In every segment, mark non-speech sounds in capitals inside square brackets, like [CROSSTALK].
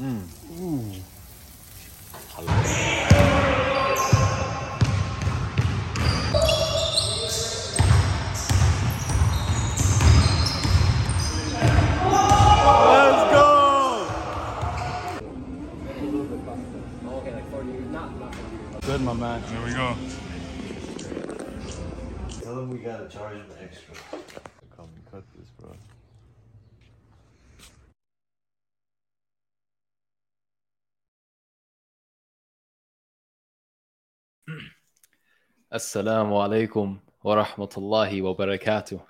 Let's go! Good, my man. Here we go. Tell them we gotta charge them extra. Come cut this, bro. Assalamu alaikum wa rahmatullahi wa barakatuh.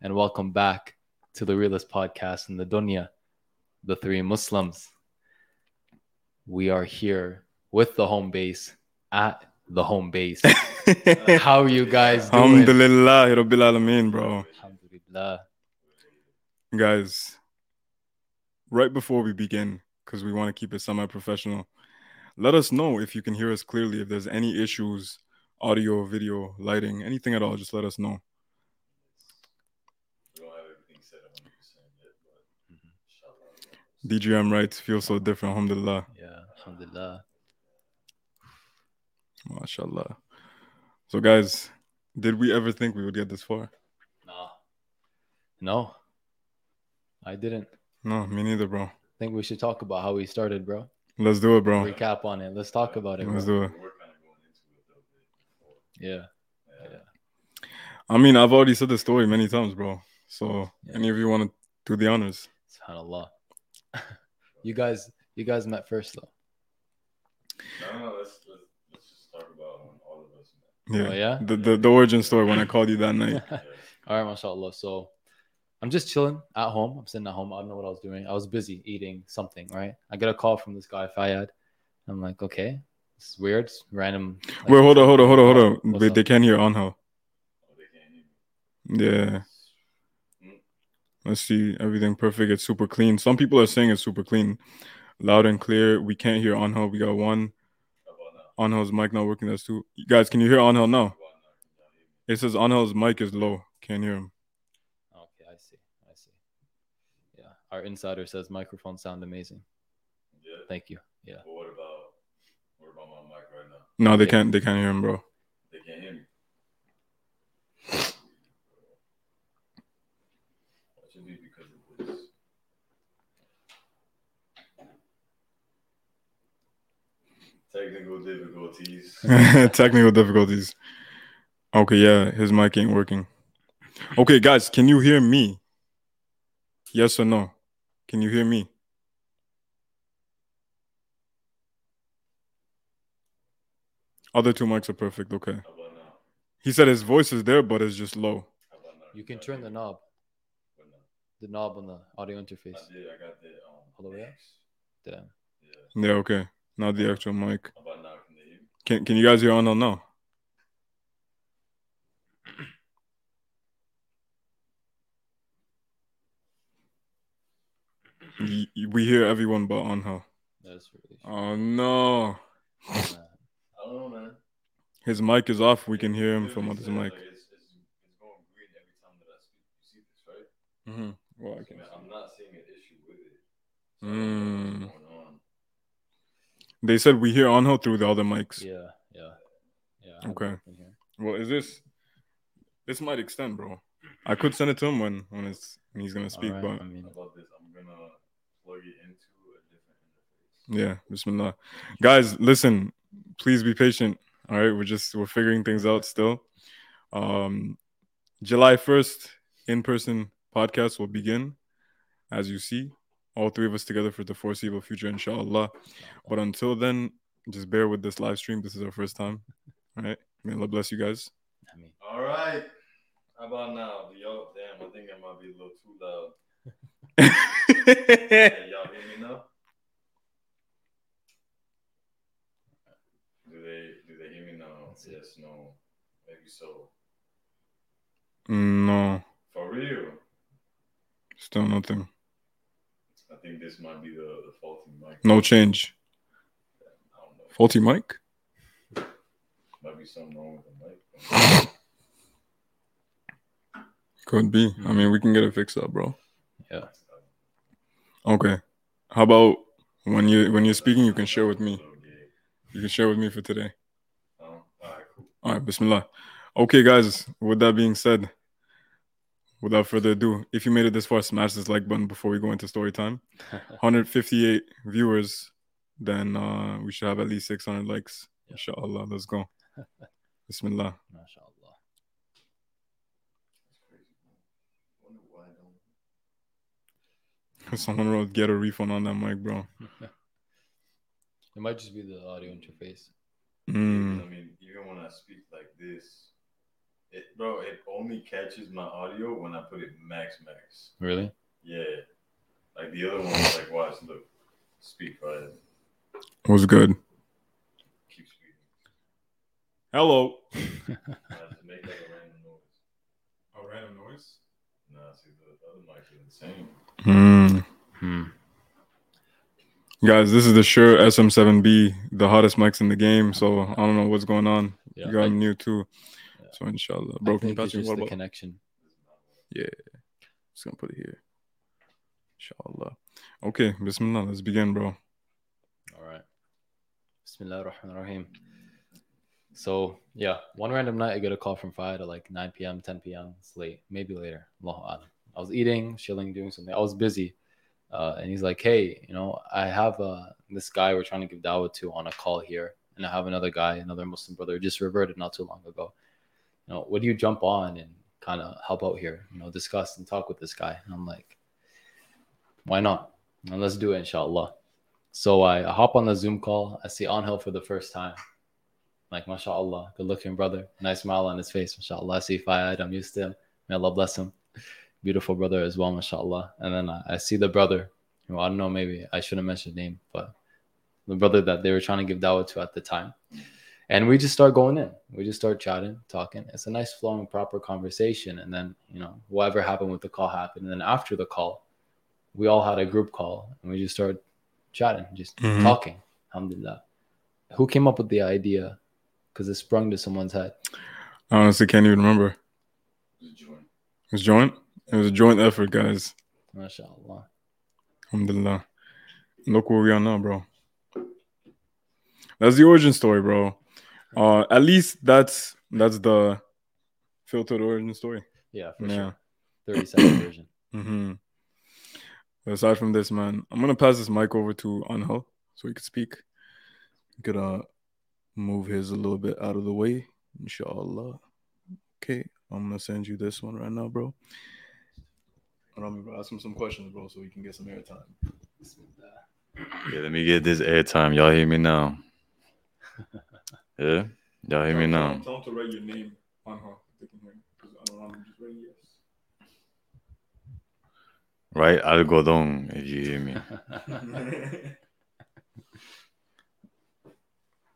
And welcome back to the realest podcast in the dunya, the three Muslims. We are here with the home base at the home base. [LAUGHS] How are you guys doing? Alhamdulillah, Rabbil Alameen, bro. Alhamdulillah. Guys, right before we begin, because we want to keep it semi professional, let us know if you can hear us clearly. If there's any issues, audio, video, lighting, anything at all, just let us know. DGM mm-hmm. rights feel so different, alhamdulillah. Yeah, alhamdulillah. MashaAllah. So, guys, did we ever think we would get this far? No. No. I didn't No, me neither, bro. think we should talk about how we started, bro. Let's do it, bro. Recap on it. Let's talk about it. Let's Bro. do it. Yeah. Yeah. I mean, I've already said the story many times, bro. So, Yeah. any of you want to do the honors? SubhanAllah. [LAUGHS] you guys you guys met first though. No, no, let's, let's, let's just talk about when all of us Yeah. Oh, yeah? The, the the origin story when I called you that night. [LAUGHS] All right, mashallah. So I'm just chilling at home. I'm sitting at home. I don't know what I was doing. I was busy eating something, right? I get a call from this guy, Fayad. I'm like, okay, this is weird. It's random. like- Wait, hold on, hold on, hold on, hold on. What's They, they can't hear on how. Oh, they can't hear me. Yeah. Let's see. Everything perfect. It's super clean. Some people are saying it's super clean. Loud and clear. We can't hear on how. We got one. How about now? On how's mic not working. That's two. Guys, can you hear on how now? How about now? Can y'all hear me? It says on how's mic is low. Can't hear him. Okay, I see. I see. Yeah. Our insider says microphones sound amazing. Yeah. Thank you. Yeah. But what about what about my mic right now? No, they can't. They can't hear him, bro. They can't hear me. Should be because of this. Technical difficulties. [LAUGHS] Technical difficulties. Okay, yeah, his mic ain't working. Okay, guys, can you hear me? Yes or no? Can you hear me? Other two mics are perfect. Okay. Now? He said his voice is there, but it's just low. Now? You can turn the knob, the knob on the audio interface. I did. I got the. All the way up? Damn. Yeah. Yeah, okay. Not the actual mic. How about now? Can they hear me? Can you guys hear on or no? Y- y- We hear everyone but on how. That's really Oh no. Man. I don't know, man. His mic is off. We can hear him from literally other's mic. It's, it's, it's going green every time that I speak. You see this, right? Mm-hmm. Well, I can. Man, I'm not seeing an issue with it. So I don't know Mm. what's going on. They said we hear Anho through the other mics. Yeah, yeah, yeah. Okay. both in here. Well, is this? This might extend, bro. I could send it to him when when it's when he's gonna speak, Alright, I mean, about this, I'm gonna plug it into a different interface. yeah, Bismillah. Guys, listen. Please be patient. All right, we're just we're figuring things out still. Um, July first, in person podcast will begin, as you see, all three of us together for the foreseeable future, inshallah. But until then, just bear with this live stream. This is our first time. All right, may Allah bless you guys. All right. How about now? Yo, damn, I think it might be a little too loud. [LAUGHS] Hey, y'all hear me now? Do they do they hear me now? Yes, no, maybe so. no, For real, still nothing. I think this might be the, the faulty mic. No change. I don't know. Faulty mic. Might be something wrong with the mic. Could be. I mean, we can get it fixed up, bro. yeah. Okay. How about When you when you're speaking, you can share with me. You can share with me for today. All right, cool. All right, Bismillah. Okay, guys. With that being said, without further ado, if you made it this far, smash this like button before we go into story time. [LAUGHS] 158 viewers, then uh, we should have at least 600 likes. Yeah. Inshallah. Let's go. [LAUGHS] Bismillah. MashaAllah. That's [LAUGHS] crazy. Wonder why I don't. Someone wrote get a refund on that mic, bro. It might just be the audio interface. Mm. I mean, even when I speak like this, it, bro, it only catches my audio when I put it max max. Really? Yeah, like the other ones, like watch, look, speak right, Was good. keep speaking. Hello. [LAUGHS] I just make like a random noise. A random noise. Nah, see the other mics are insane. Mm. Hmm. Guys, this is the Shure SM7B, the hottest mics in the game. So I don't know what's going on. Yeah. you got I, new too. Yeah. So inshallah. Bro, can you pass it's me just the connection. Just gonna put it here. Inshallah. Okay, Bismillah. Let's begin, bro. All right. Bismillah ar-Rahman ar-Rahim. So yeah, one random night I get a call from Fahad at like 9 p.m., 10 p.m. It's late, maybe later. Allahu. I was eating, chilling, doing something. I was busy. Uh, and he's like, hey, you know, I have uh, this guy we're trying to give dawah to on a call here. And I have another guy, another Muslim brother, just reverted not too long ago. You know, would you jump on and kind of help out here? You know, discuss and talk with this guy. And I'm like, why not? And let's do it, inshallah. So I hop on the Zoom call. I see Angel for the first time. Like, mashallah, good looking brother. Nice smile on his face, mashallah. I see Fayad. I'm used to him. May Allah bless him. Beautiful brother as well, mashallah. And then I, I see the brother, who I don't know, maybe I shouldn't mention name, but the brother that they were trying to give dawah to at the time. And we just start going in. We just start chatting, talking. It's a nice flowing, proper conversation. And then, you know, whatever happened with the call happened. And then after the call, we all had a group call and we just started chatting, just Mhm. talking. Alhamdulillah. Who came up with the idea? Because it sprung to someone's head. I honestly can't even remember. Just join. It was joint. It was a joint effort, guys. MashaAllah. Alhamdulillah. Look where we are now, bro. That's the origin story, bro. Uh, at least that's that's the filtered origin story. Yeah, for Yeah. sure. 30 second [CLEARS THROAT] version. Mm-hmm. Aside from this, man, I'm gonna pass this mic over to Anhel so he could speak. He could uh move his a little bit out of the way, inshallah. Okay, I'm gonna send you this one right now, bro. And I'm gonna ask him some questions, bro, so we can get some airtime. Yeah, let me get this airtime. Y'all hear me now? [LAUGHS] Yeah, y'all hear me now? Tell him to write your name on her. They can hear you, 'cause I don't want him to just write yes. Right, algodón. If you hear me. [LAUGHS]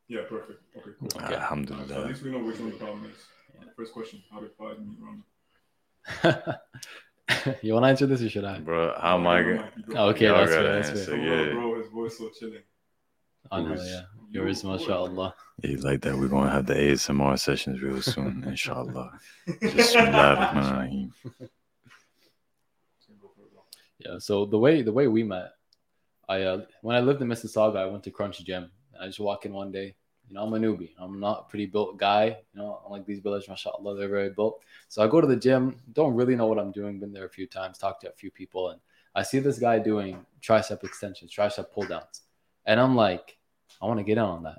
yeah, perfect. Okay, cool. Okay. So at least we know which one the problem is. First question: How did Fahd meet Rami? you want to answer this or should I? Bro, how am I gonna? Okay, Y'all that's gotta fair. That's answer, fair. yeah. Bro, his voice so chilling. Anhel, Yours- yeah. Yours, mashallah. Yeah, like that. We're gonna have the ASMR sessions real soon, [LAUGHS] inshallah. [LAUGHS] Bismillahirrahmanirrahim. Yeah. So the way the way we met, I uh, when I lived in Mississauga, I went to Crunchy Gym. I just walk in one day. You know, I'm a newbie. I'm not a pretty built guy. You know, unlike these brothers, mashallah, they're very built. So I go to the gym, don't really know what I'm doing. Been there a few times, talked to a few people, and I see this guy doing tricep extensions, tricep pull downs, and I'm like, I want to get in on that.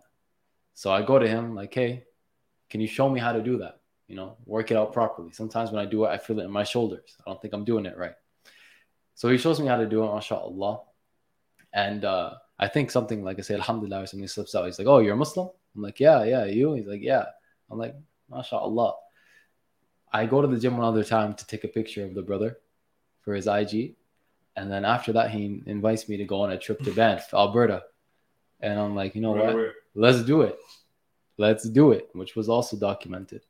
So I go to him like, hey, can you show me how to do that? You know, work it out properly. Sometimes when I do it, I feel it in my shoulders. I don't think I'm doing it right. So he shows me how to do it, mashallah. And uh, I think something like I say, Alhamdulillah, or something slips out. He's like, Oh, you're a Muslim? I'm like, Yeah, yeah, you? He's like, Yeah. I'm like, mashallah. I go to the gym one other time to take a picture of the brother for his IG. And then after that, he invites me to go on a trip to [LAUGHS] Banff, Alberta. And I'm like, you know Right what? away. Let's do it. Let's do it, which was also documented.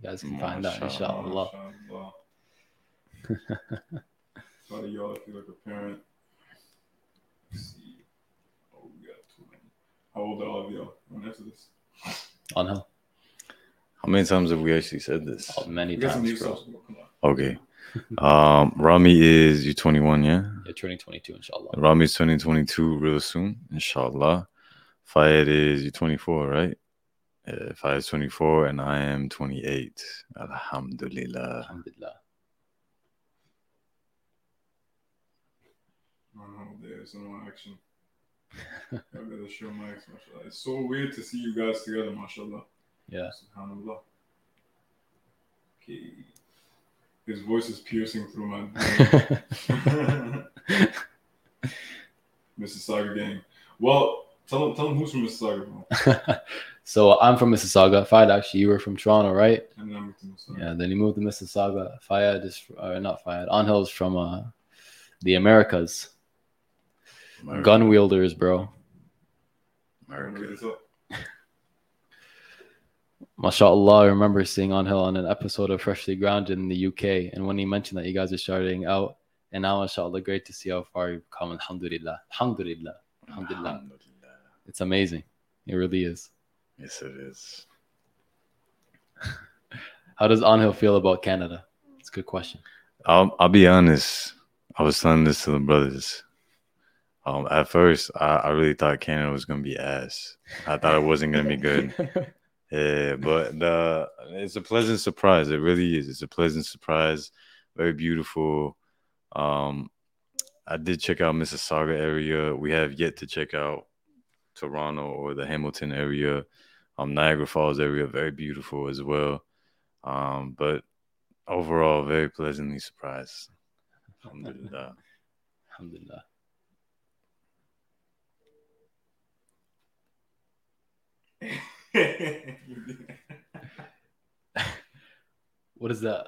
You guys can find that, Mashallah. inshallah. Mashallah. [LAUGHS] How do y'all feel like a parent? Let's see. Oh, we got too many. How old are all of y'all? Want to answer this? On him. How many times have we actually said this? Oh, many We got some new times, bro. stuff. Come. Okay. Um, Rami is you 21, yeah? Yeah, turning 22, inshallah. Rami's turning 22 real soon, inshallah. Fayed is you're 24, right? Yeah, Fayed is 24 and I am 28. Alhamdulillah. Alhamdulillah. I don't know, there's no action. [LAUGHS] I gotta show my ex, mashallah. It's so weird to see you guys together, mashallah. Yeah. Subhanallah. Okay. His voice is piercing through my. [LAUGHS] Mississauga gang. Well, tell him, tell him who's from Mississauga, [LAUGHS] bro. so I'm from Mississauga. Fayed, actually, you were from Toronto, right? And then I'm from Mississauga. Yeah, then he moved to Mississauga. Fayed is, uh, not Fayed, Angel is from uh, the Americas. America. Gun wielders, bro. America. MashaAllah, I remember seeing Angel on an episode of Freshly Grounded in the UK. And when he mentioned that you guys are starting out, and now, mashallah, great to see how far you've come. Alhamdulillah. Alhamdulillah. Alhamdulillah. It's amazing. It really is. Yes, it is. [LAUGHS] How does Angel feel about Canada? It's a good question. I'll, I'll be honest. I was telling this to the brothers. Um, at first, I, I really thought Canada was gonna be ass. I thought it wasn't gonna be good. [LAUGHS] Yeah, but [LAUGHS] the it's a pleasant surprise. It really is. It's a pleasant surprise. Very beautiful. Um, I did check out Mississauga area. We have yet to check out Toronto or the Hamilton area. Um, Niagara Falls area, very beautiful as well. Um, but overall, very pleasantly surprised. Alhamdulillah. Alhamdulillah. [LAUGHS] [LAUGHS] What is that?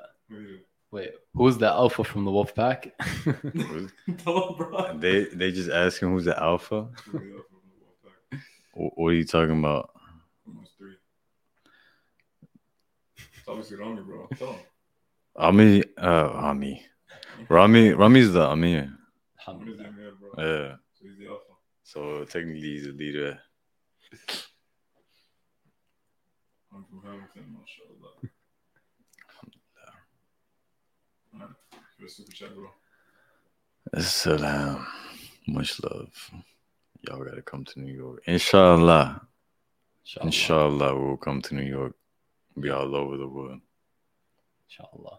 Wait, who's the alpha from the wolf pack? Tell him, bro. They they just asking who's the alpha. What are you talking about? Almost three. It's obviously Rami, bro. Tell him. Ami, uh, Ami, Rami, Rami's the Amir. Rami's the Alhamdulillah. man, bro. Yeah. So he's the alpha. So technically, he's the leader. I'm from Hamilton, mashallah. Alright, give a super chat, bro. Salam. Much love. Y'all gotta come to New York. Inshallah. Inshallah. Inshallah, we'll come to New York. Be all over the world. Inshallah.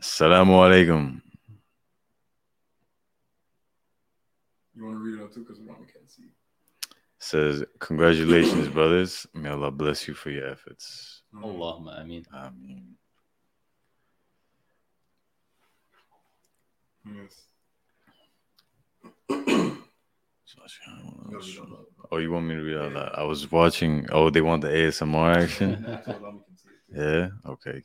Assalamu alaikum. You want to read it out too? Because Rami can't see. Says, congratulations, brothers. May Allah bless you for your efforts. Allahumma ameen. I mean, Yes. [CLEARS THROAT] oh, you want me to read out loud? I was watching. Oh, they want the ASMR action. [LAUGHS] That's what Rami can see. Yeah. Okay.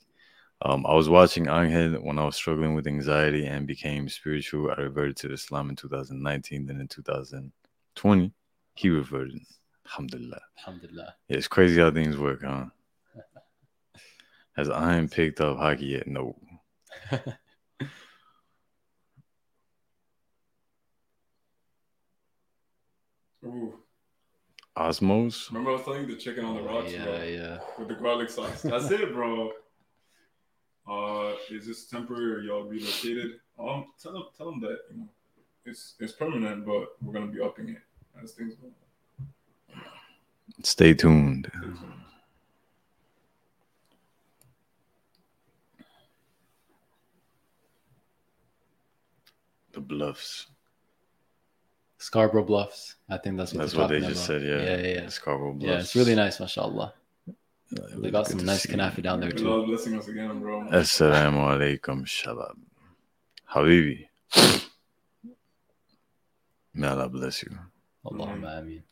Um, I was watching Angel when I was struggling with anxiety and became spiritual. I reverted to Islam in 2019. Then in 2020, he reverted. Alhamdulillah. Alhamdulillah. Yeah, it's crazy how things work, huh? [LAUGHS] Has Iron picked up hockey yet? No. [LAUGHS] Ooh. Osmow's? Remember I was telling you the chicken on the rocks, yeah, bro? yeah. With the garlic sauce. That's it, bro. [LAUGHS] Uh, is this temporary or y'all relocated? Um, tell them, tell them that you know, it's it's permanent, but we're gonna be upping it as things go. Stay tuned. The Bluffs. Scarborough Bluffs. I think that's what That's they're what they talking just about. said. Yeah. Yeah, yeah, yeah. Scarborough Bluffs. Yeah, it's really nice, mashallah. They got some nice kanafi down there too. Allah blessing us again, bro. Assalamu alaikum shabab. Habibi. May Allah bless you. Allahumma ameen.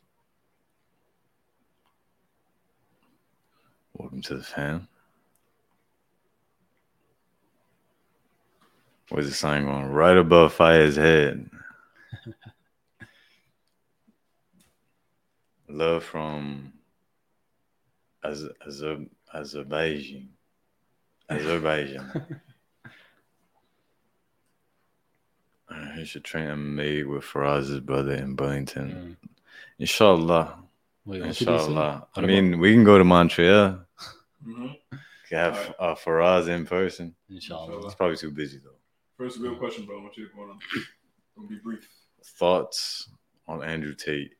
Welcome to the fam. Where's the sign going? Right above Fire's head. [LAUGHS] Love from Az- Azer- Azerbaijan. [LAUGHS] Azerbaijan. Uh, He should train MMA with Faraz's brother in Burlington. Mm. Inshallah. Wait, what did he say? Inshallah. I mean, we can go to Montreal. hmm have uh, Firas in person. Inshallah. It's probably too busy though. First real question, bro. I want you to go on. Don't be brief. Thoughts on Andrew Tate,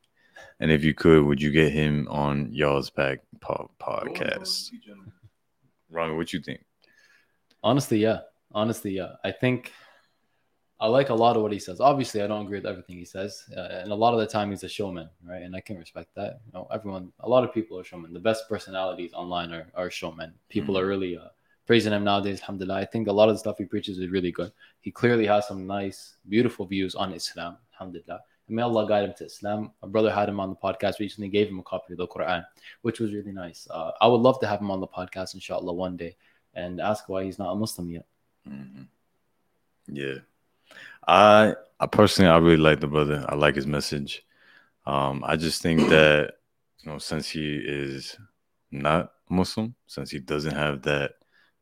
and if you could, would you get him on y'all's back po- podcast? Rami, what you think? Honestly, yeah. Honestly, yeah. I think I like a lot of what he says. Obviously, I don't agree with everything he says, uh, and a lot of the time he's a showman, right? And I can respect that. You know, everyone, a lot of people are showmen. The best personalities online are, are showmen. People Mhm. are really uh, praising him nowadays. Alhamdulillah. I think a lot of the stuff he preaches is really good. He clearly has some nice, beautiful views on Islam. Alhamdulillah. And may Allah guide him to Islam. My brother had him on the podcast recently, gave him a copy of the Quran, which was really nice. Uh, I would love to have him on the podcast, inshallah, one day and ask why he's not a Muslim yet. Mhm. Yeah, I I personally I really like the brother. I like his message. Um, I just think [CLEARS THROAT] that you know since he is not Muslim, since he doesn't have that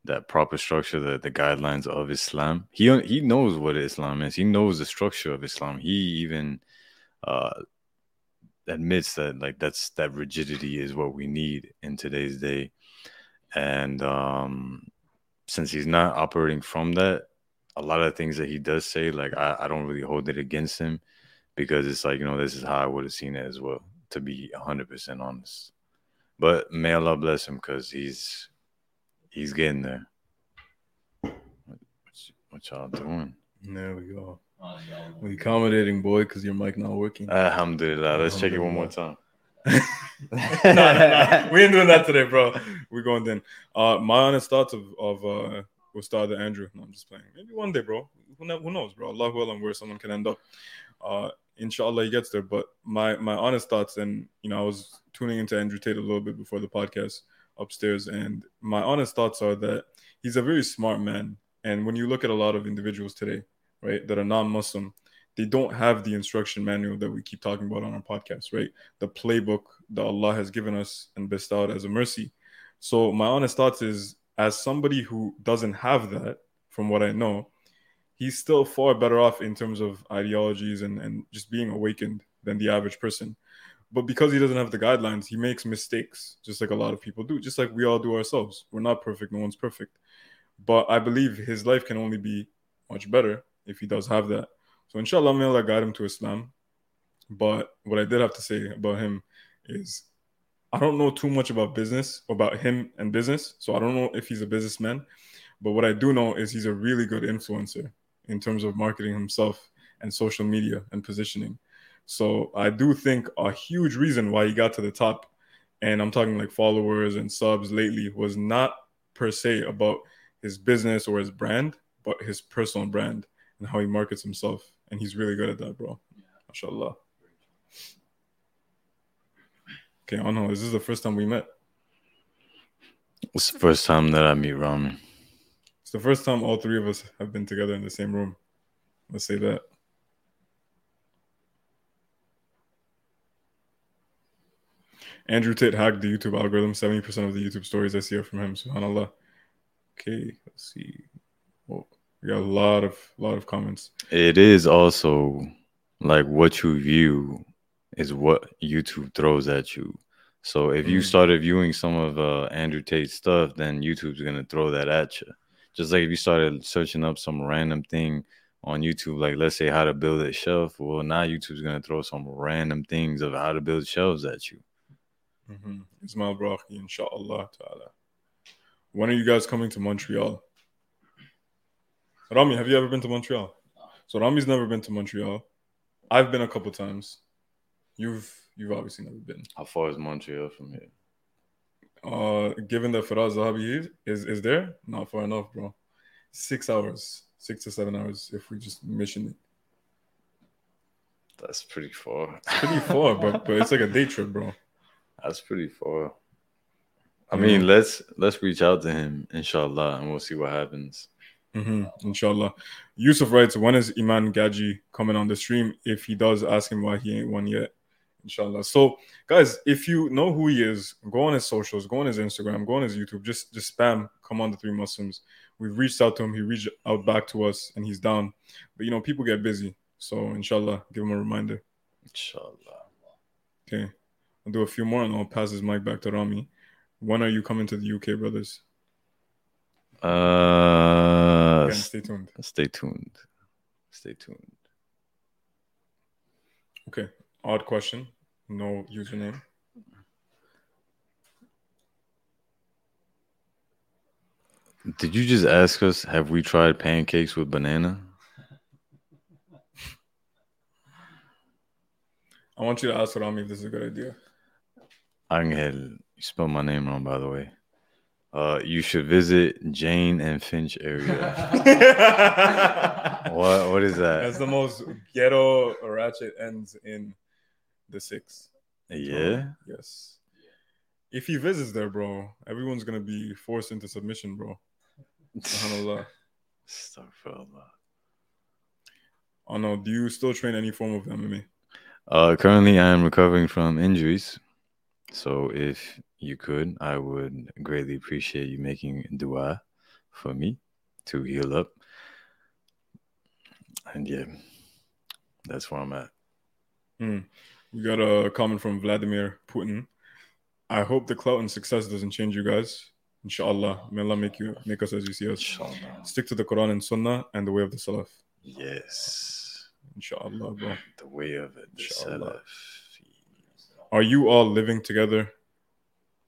that proper structure, the the guidelines of Islam, he he knows what Islam is. He knows the structure of Islam. He even uh, admits that like that's that rigidity is what we need in today's day, and um, since he's not operating from that a lot of things that he does say, like I, I don't really hold it against him because it's like, you know, this is how I would have seen it as well, to be hundred percent honest. But may Allah bless him because he's he's getting there. What, what, what y'all doing? There we go. We accommodating, boy, because your mic not working. Alhamdulillah. Let's check it one more time. [LAUGHS] no, no, no. [LAUGHS] We ain't doing that today, bro. We're going then. Uh, my honest thoughts of of uh, with Andrew. No, I'm just playing. Maybe one day, bro. Who, who knows, bro? Allah will and where someone can end up. Uh, inshallah, he gets there. But my my honest thoughts, and you know, I was tuning into Andrew Tate a little bit before the podcast upstairs, and my honest thoughts are that he's a very smart man. And when you look at a lot of individuals today, right, that are non-Muslim, they don't have the instruction manual that we keep talking about on our podcast, right? The playbook that Allah has given us and bestowed as a mercy. So my honest thoughts is, as somebody who doesn't have that, from what I know, he's still far better off in terms of ideologies and, and just being awakened than the average person. But because he doesn't have the guidelines, he makes mistakes, just like a lot of people do, just like we all do ourselves. We're not perfect, no one's perfect. But I believe his life can only be much better if he does have that. So inshallah, may Allah guide him to Islam. But what I did have to say about him is I don't know too much about business, about him and business. So I don't know if he's a businessman. But what I do know is he's a really good influencer in terms of marketing himself and social media and positioning. So I do think a huge reason why he got to the top, and I'm talking like followers and subs lately, was not per se about his business or his brand, but his personal brand and how he markets himself. And he's really good at that, bro. Mashallah. Okay, know. This is the first time we met. It's the first time that I meet Rami. It's the first time all three of us have been together in the same room. Let's say that. Andrew Tate hacked the YouTube algorithm. 70% of the YouTube stories I see are from him. SubhanAllah. Okay, let's see. Oh, we got a lot of lot of comments. It is also like what you view is what YouTube throws at you. So if you Mm. started viewing some of uh, Andrew Tate's stuff, then YouTube's gonna throw that at you. Just like if you started searching up some random thing on YouTube, like let's say how to build a shelf, well now YouTube's gonna throw some random things of how to build shelves at you. Mm-hmm. Ismail Brahi, inshallah ta'ala. When are you guys coming to Montreal? Rami, have you ever been to Montreal? So Rami's never been to Montreal. I've been a couple times. You've you've obviously never been. How far is Montreal from here? Uh, given that Firas Zahabi is, is is there, not far enough, bro. Six hours, six to seven hours if we just mission it. That's pretty far. Pretty far, but but it's like a day trip, bro. [LAUGHS] That's pretty far. I Mhm. mean, let's let's reach out to him, inshallah, and we'll see what happens. hmm Inshallah. Yusuf writes, when is Iman Gadzhi coming on the stream? If he does, ask him why he ain't one yet. Inshallah. So, guys, if you know who he is, go on his socials, go on his Instagram, go on his YouTube. Just just spam, come on the three Muslims. We've reached out to him. He reached out back to us, and he's down. But you know, people get busy. So, inshallah, give him a reminder. Inshallah. Okay. I'll do a few more and I'll pass his mic back to Rami. When are you coming to the UK, brothers? Uh, Again, stay tuned. stay tuned. Stay tuned. Okay. Odd question. No username. Did you just ask us, have we tried pancakes with banana? I want you to ask Rami if this is a good idea. Angel, you spelled my name wrong, by the way. Uh, you should visit Jane and Finch area. [LAUGHS] [LAUGHS] what? What is that? That's the most ghetto ratchet ends in the six. Yeah. Yes. If he visits there, bro, everyone's gonna be forced into submission, bro. Subhanallah. [LAUGHS] Astaghfirullah. Oh no, do you still train any form of MMA? Uh, currently, I am recovering from injuries. So, if you could, I would greatly appreciate you making dua for me to heal up. And yeah, that's where I'm at. We got a comment from Vladimir Putin. I hope the clout and success doesn't change you guys. Inshallah. May Allah make you make us as you see us. Inshallah. Stick to the Quran and Sunnah and the way of the Salaf. Yes. Inshallah, bro. The way of it. The. Salaf. Are you all living together?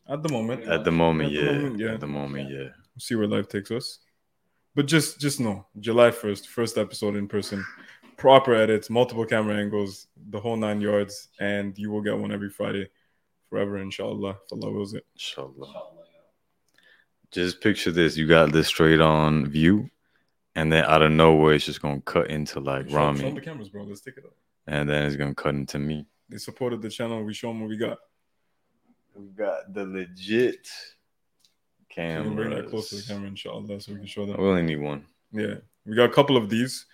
At the moment. At the moment, At the yeah. moment, yeah. At the moment, yeah. see where life takes us. But just just know, July 1st, first episode in person, proper edits, multiple camera angles, the whole nine yards, and you will get one every Friday forever, inshallah. If Allah wills it. Inshallah. Just picture this: you got this straight on view, and then out of nowhere, it's just gonna cut into like Show, show 'em the cameras, bro. Let's take it up. and then it's gonna cut into me. They supported the channel. We show them what we got. We got the legit camera. can bring that close to the camera, inshallah, so we can show them. We only need one. Yeah, we got a couple of these.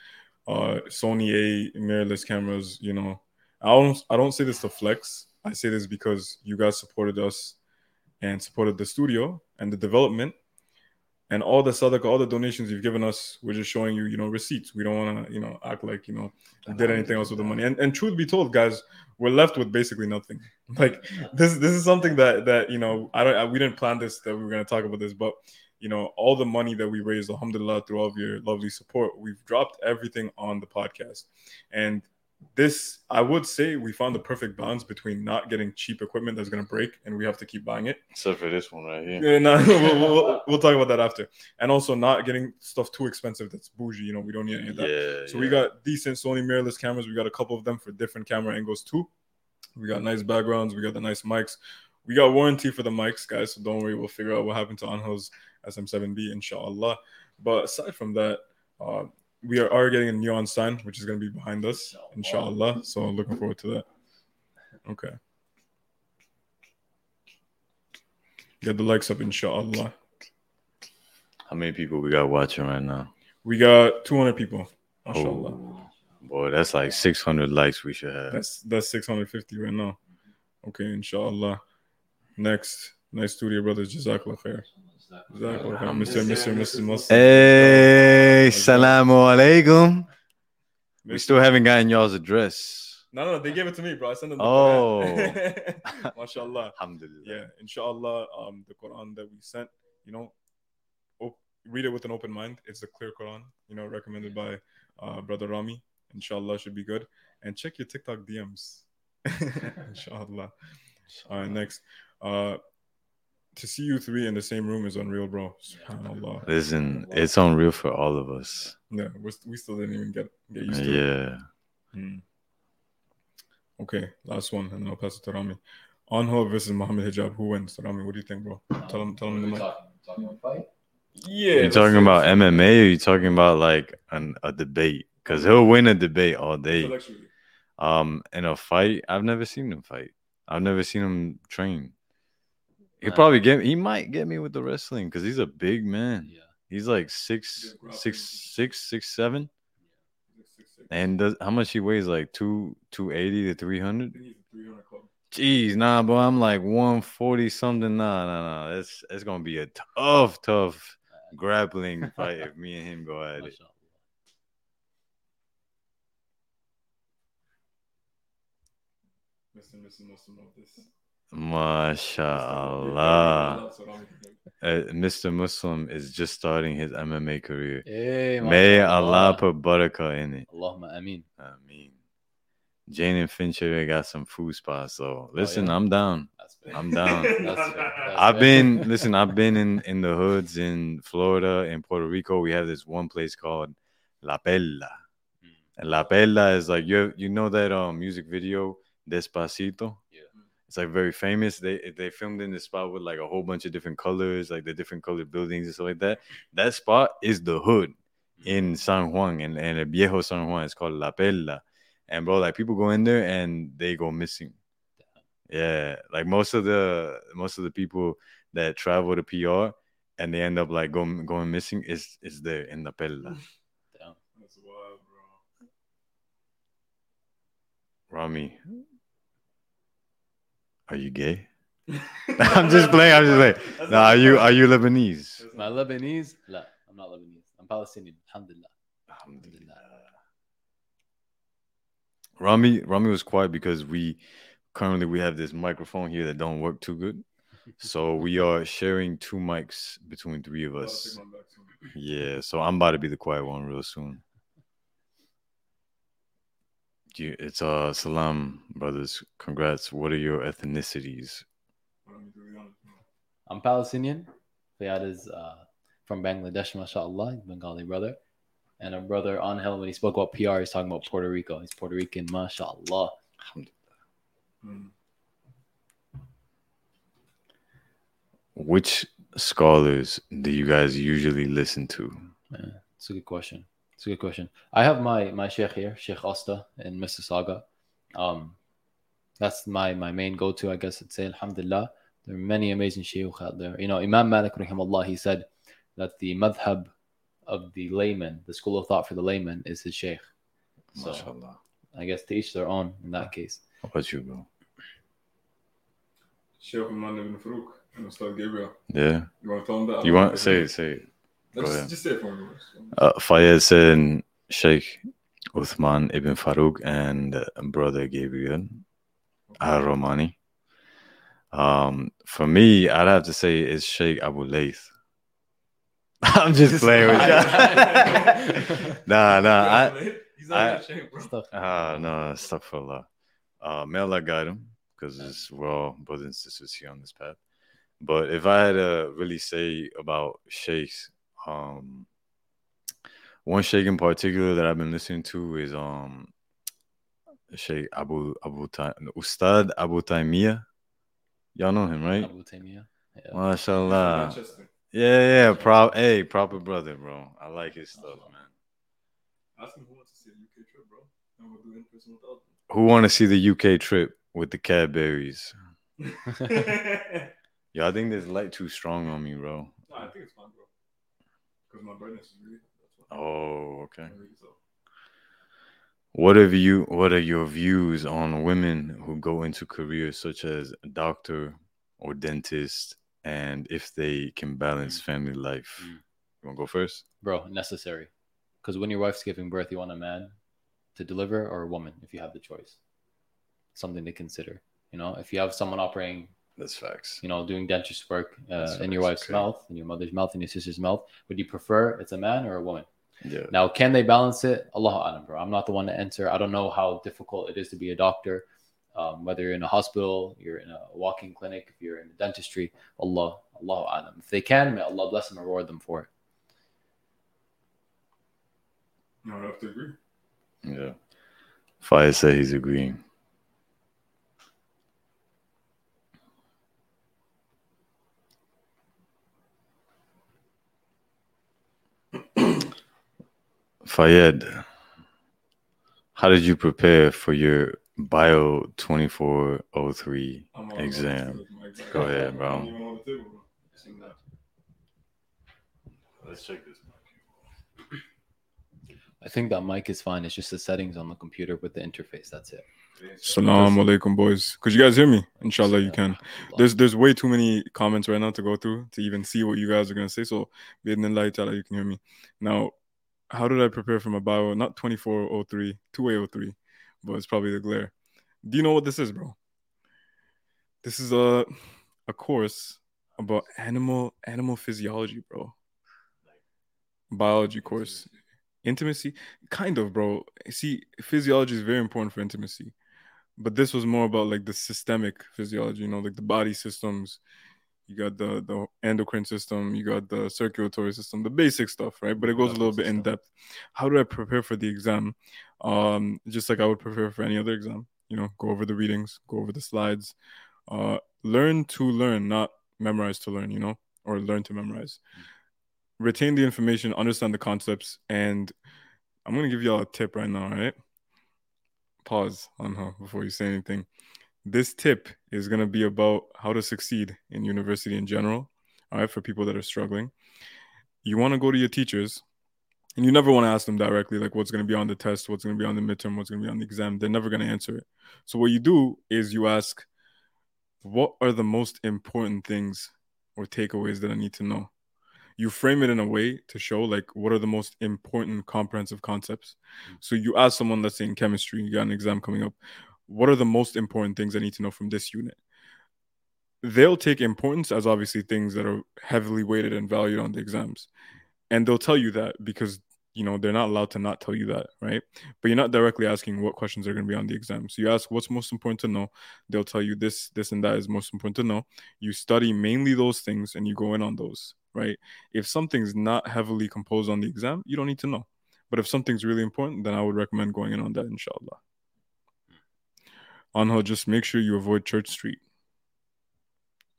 Uh, Sony A mirrorless cameras. You know, I don't I don't say this to flex. I say this because you guys supported us and supported the studio and the development and all the sadaqah, all the donations you've given us. We're just showing you, you know, receipts. We don't want to, you know, act like you know we did anything else with the money. And and truth be told, guys, we're left with basically nothing. [LAUGHS] Like this this is something that that you know I don't I, we didn't plan this that we were going to talk about this, but you know, all the money that we raised, alhamdulillah, through all of your lovely support, we've dropped everything on the podcast. And this, I would say, we found the perfect balance between not getting cheap equipment that's going to break and we have to keep buying it. Except for this one right here. Yeah, no, [LAUGHS] we'll, we'll, we'll talk about that after. And also not getting stuff too expensive that's bougie. You know, we don't need any of that. Yeah. So we got decent Sony mirrorless cameras. We got a couple of them for different camera angles too. We got nice backgrounds. We got the nice mics. We got warranty for the mics, guys. So don't worry. We'll figure out what happened to Angel's SM7B, inshallah. But aside from that, uh, we are, are getting a neon sign, which is going to be behind us, inshallah. So looking forward to that. Okay. Get the likes up, inshallah. How many people we got watching right now? We got 200 people, mashallah. Oh, boy, that's like 600 likes we should have. That's that's 650 right now. Okay, inshallah. Next, nice studio brothers. Jazakallah khair. Jazakallah khair. Mr. Mr. Muslim. Hey, salamu alaikum. We still haven't gotten y'all's address. No, no, they gave it to me, bro. I sent them the Oh. [LAUGHS] Quran. Mashallah. Alhamdulillah. Yeah, inshallah. Um, the Quran that we sent, you know, op- read it with an open mind. It's the clear Quran, you know, recommended by uh, brother Rami. Inshallah, should be good. And check your TikTok DMs. [LAUGHS] inshallah. All right, next. Uh, to see you three in the same room is unreal, bro. Subhanallah. Listen, it's unreal for all of us. Yeah, we're, we still didn't even get get used to it. Yeah. Hmm. Okay, last one, and then I'll pass it to Rami. Anho versus Muhammad Hijab. Who wins? Rami, what do you think, bro? Tell him, tell him the mic. Yeah. you let's talking say- about MMA or you talking about like an, a debate? Because he'll win a debate all day. Um, in a fight, I've never seen him fight. I've never seen him train. He probably get he might get me with the wrestling because he's a big man. Yeah. He's like six, six, six, six, seven. And does how much he weighs? Like two, two eighty to three hundred. think he's a 300 club. Jeez, nah, bro. I'm like one forty something. Nah, nah, nah. It's it's gonna be a tough, tough grappling fight if me and him go at it. Mr. Mrs. Muslim of this. MashaAllah. Rami can hear me. Uh, Mr. Muslim is just starting his MMA career. Hey, May. Allah put barakah in it. Allahumma ameen. I mean, Jane and Fincher got some food spots. So listen, yeah? I'm down. I'm down. [LAUGHS] That's. That's I've fair. been listen. I've been in in the hoods in Florida in Puerto Rico. We have this one place called La Perla. Mm. And La Perla is like you you know that um music video Despacito. Yeah. It's like very famous. They eh, they filmed in this spot with like a whole bunch of different colors, like the different colored buildings and stuff like that. That spot is the hood mm-hmm. in San Juan and and El Viejo San Juan. It's called La Perla. And bro, like people go in there and they go missing. Yeah, like most of the most of the people that travel to PR and they end up like going going missing is is there in La Perla. Damn. That's wild, bro. Rami, are you gay? [LAUGHS] I'm just playing. I'm just playing. Nah, are you are you Lebanese? Am I Lebanese? La, I'm not Lebanese. I'm Palestinian. Alhamdulillah. Alhamdulillah. Rami Rami was quiet because we currently we have this microphone here that don't work too good. [LAUGHS] So we are sharing two mics between three of us. take mine back soon. Yeah, so I'm about to be the quiet one real soon. You, it's uh salam brothers. Congrats. What are your ethnicities? Rami, to be honest, bro. I'm Palestinian. Fayad is uh, from Bangladesh, mashallah, he's Bengali brother. And our brother Angel, when he spoke about PR, he's talking about Puerto Rico. He's Puerto Rican, mashallah. Mm. Which scholars do you guys usually listen to? Yeah, it's a good question. It's a good question. I have my my sheikh here, Sheikh Asta in Mississauga. Um, that's my my main go to, I guess. I'd say, Alhamdulillah. There are many amazing sheikhs out there. You know, Imam Malik, rahimahullah, he said that the madhab of the layman, the school of thought for the layman, is his sheikh. So Mashallah. I guess to each their own in that case. How about you, bro? Sheikh Imran ibn Farouk and Ustad Gabriel. Yeah. You want to tell him that? You want say it, say it. No, go just, just say it for me. Uh, Fayed said Sheikh Uthman ibn Farouk and uh, brother Gabriel Al Romani. Um, for me, I'd have to say it's Sheikh Abu Layth. [LAUGHS] I'm just [LAUGHS] playing with you. [LAUGHS] nah, nah. I, He's I- not Sheikh, bro. Stuff. Ah, no, astaghfirullah. Uh, may Allah guide him because it's we're all brothers and sisters here on this path. But if I had to really say about sheikhs, um, one sheikh in particular that I've been listening to is um, Sheikh Abu Abu Ta- Ustad Abu Taymiyah. Y'all know him, right? Abu Taymiyyah. Yeah. Mashallah. Yeah, yeah, pro- hey, proper brother, bro. I like his stuff, man. Ask him who wants to see a UK trip, bro. And we'll do in person without Who want to see the UK trip with the Cadberries? them. Yo, I think this light too strong on me, bro. no, I think it's bro. Because my brightness is really that's why. Oh, okay. I think so. What have you? What are your views on women who go into careers such as doctor or dentist, and if they can balance family life? Mm. You want to go first? Bro, necessary. Because when your wife's giving birth, you want a man to deliver or a woman if you have the choice. Something to consider. You know, if you have someone operating, That's facts. you know, doing dentist work uh, in your wife's okay. mouth, in your mother's mouth, in your sister's mouth, would you prefer it's a man or a woman? Yeah. Now, can they balance it? Allah Alam, bro. I'm not the one to answer. I don't know how difficult it is to be a doctor. Um, whether you're in a hospital, you're in a walking clinic, if you're in dentistry, Allah, Allah Alam. If they can, may Allah bless them and reward them for it. No, I have to agree. Yeah. Fire said he's agreeing. [CLEARS THROAT] Fayed, how did you prepare for your Bio 2403 I'm exam? exam. Go ahead, bro. not even on the table, bro. Let's check this. I think that mic is fine. It's just the settings on the computer with the interface. That's it. Salam alaikum, boys. Could you guys hear me? Inshallah, you can. There's there's way too many comments right now to go through to even see what you guys are gonna say. So, bi'idhnillahi ta'ala, you can hear me. Now, how did I prepare for my bio? Not 2403, 2803, but it's probably the glare. Do you know what this is, bro? This is a a course about animal animal physiology, bro. Biology course. Intimacy, kind of, bro. See, physiology is very important for intimacy, but this was more about like the systemic physiology, you know, like the body systems. You got the the endocrine system, you got the circulatory system, the basic stuff, right? But it goes a little bit in depth. How do I prepare for the exam? Um, just like I would prepare for any other exam. You know, go over the readings, go over the slides, uh, learn to learn, not memorize to learn. You know, or learn to memorize. Retain the information, understand the concepts, and I'm gonna give y'all a tip right now. All right, pause on her before you say anything. This tip is going to be about how to succeed in university in general all right for people that are struggling. You want to go to your teachers and you never want to ask them directly like what's going to be on the test what's going to be on the midterm what's going to be on the exam. They're never going to answer it. So what you do is you ask what are the most important things or takeaways that i need to know you frame it in a way to show like what are the most important comprehensive concepts mm. so you ask someone let's say in chemistry you got an exam coming up what are the most important things I need to know from this unit? They'll take importance as obviously things that are heavily weighted and valued on the exams. And they'll tell you that because you know they're not allowed to not tell you that, right? But you're not directly asking what questions are going to be on the exam. So you ask what's most important to know. They'll tell you this, this, and that is most important to know. You study mainly those things and you go in on those, right? If something's not heavily composed on the exam, you don't need to know. But if something's really important, then I would recommend going in on that, inshallah. Anha, just make sure you avoid Church Street.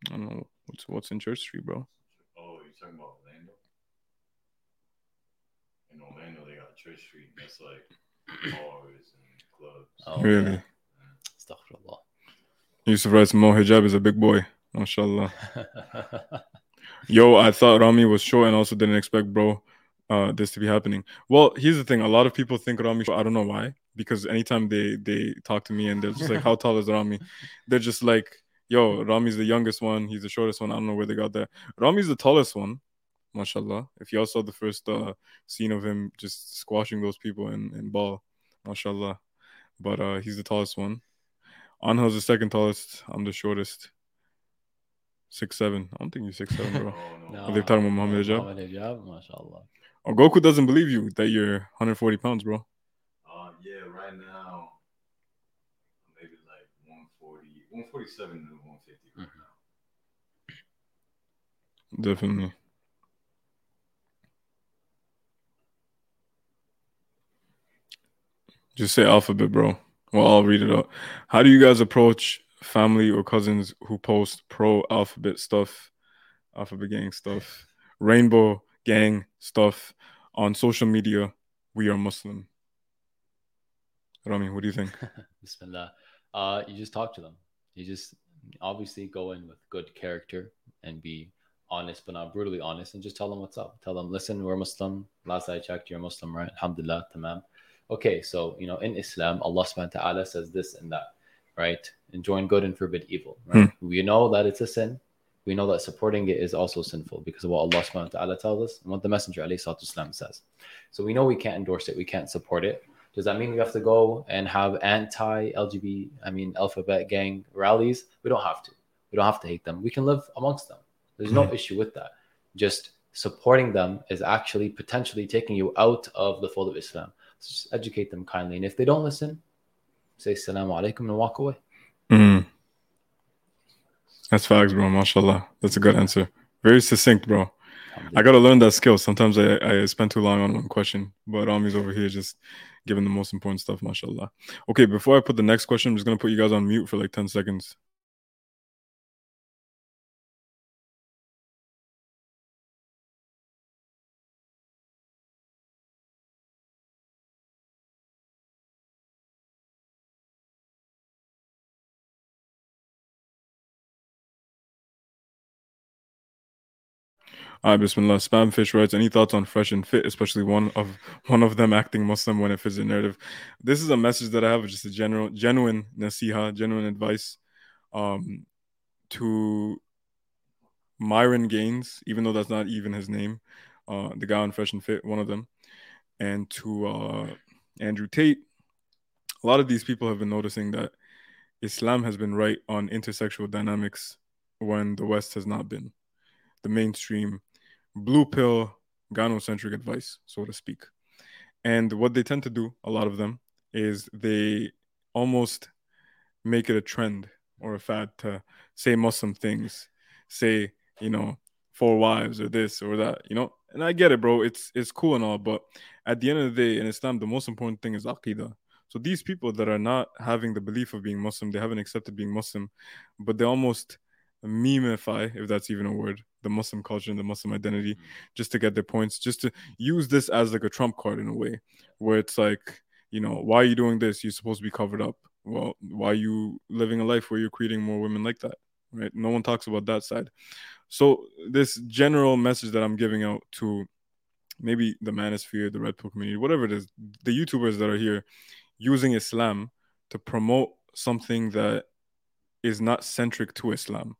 I don't know what's what's in Church Street, bro. Oh, you're talking about Orlando? In Orlando, they got Church Street. That's like bars and clubs. Oh, Really? yeah. Astaghfirullah. Yusuf writes Mo Hijab is a big boy. MashaAllah. [LAUGHS] Yo, I thought Rami was short and also didn't expect bro uh this to be happening. Well, here's the thing. A lot of people think Rami. I don't know why. Because anytime they they talk to me and they're just like, How tall is Rami? They're just like, Yo, Rami's the youngest one, he's the shortest one. I don't know where they got that. Rami's the tallest one, mashallah. If y'all saw the first uh scene of him just squashing those people in, in ball, mashallah. But uh he's the tallest one. Anha's the second tallest. I'm the shortest. Six seven. I don't think you're six seven, bro. [LAUGHS] Oh, no. No, They're talking about Muhammad Hijab? Muhammad Hijab, mashallah. Oh, Goku doesn't believe you that you're 140 pounds, bro. Uh, yeah, right now, maybe like 140, 147 to 150 right Mhm. now. Definitely. Just say alphabet, bro. Well, I'll read it out. How do you guys approach family or cousins who post pro alphabet stuff, alphabet gang stuff, rainbow gang stuff on social media? We are Muslim. Rami, what do you think? [LAUGHS] Bismillah. Uh, you just talk to them. You just obviously go in with good character and be honest, but not brutally honest, and just tell them what's up. Tell them, listen, we're Muslim. Last I checked, you're Muslim, right? Alhamdulillah, tamam. Okay, so you know, in Islam, Allah subhanahu wa ta'ala says this and that, right? Enjoin good and forbid evil. Right? Hmm. We know that it's a sin. We know that supporting it is also sinful because of what Allah subhanahu wa ta'ala tells us and what the Messenger wasalam, says. So we know we can't endorse it, we can't support it. Does that mean we have to go and have anti LGBT, I mean, alphabet gang rallies? We don't have to. We don't have to hate them. We can live amongst them. There's no hmm. issue with that. Just supporting them is actually potentially taking you out of the fold of Islam. So just educate them kindly. And if they don't listen, say salamu alaikum and walk away. Mm. That's facts, bro. Mashallah. That's a good answer. Very succinct, bro. I gotta learn that skill. Sometimes I, I spend too long on one question, but Rami's over here just giving the most important stuff, mashallah. Okay, before I put the next question, I'm just gonna put you guys on mute for like 10 seconds. All right, Bismillah. Spamfish writes, any thoughts on fresh and fit, especially one of one of them acting Muslim when it fits the narrative? This is a message that I have, just a general, genuine nasiha, genuine advice, um, to Myron Gaines, even though that's not even his name, uh, the guy on Fresh and Fit, one of them, and to uh, Andrew Tate. A lot of these people have been noticing that Islam has been right on intersexual dynamics when the West has not been. The mainstream blue pill gynocentric advice, so to speak. And what they tend to do, a lot of them, is they almost make it a trend or a fad to say Muslim things, say, you know, four wives or this or that, you know. And I get it, bro. It's it's cool and all, but at the end of the day, in Islam, the most important thing is aqidah. So these people that are not having the belief of being Muslim, they haven't accepted being Muslim, but they almost memeify, if that's even a word, the Muslim culture and the Muslim identity, Mm. just to get their points, just to use this as like a trump card in a way, where it's like, you know, why are you doing this? You're supposed to be covered up. Well, why are you living a life where you're creating more women like that? Right? No one talks about that side. So this general message that I'm giving out to maybe the manosphere, the red pill community, whatever it is, the YouTubers that are here using Islam to promote something that is not centric to Islam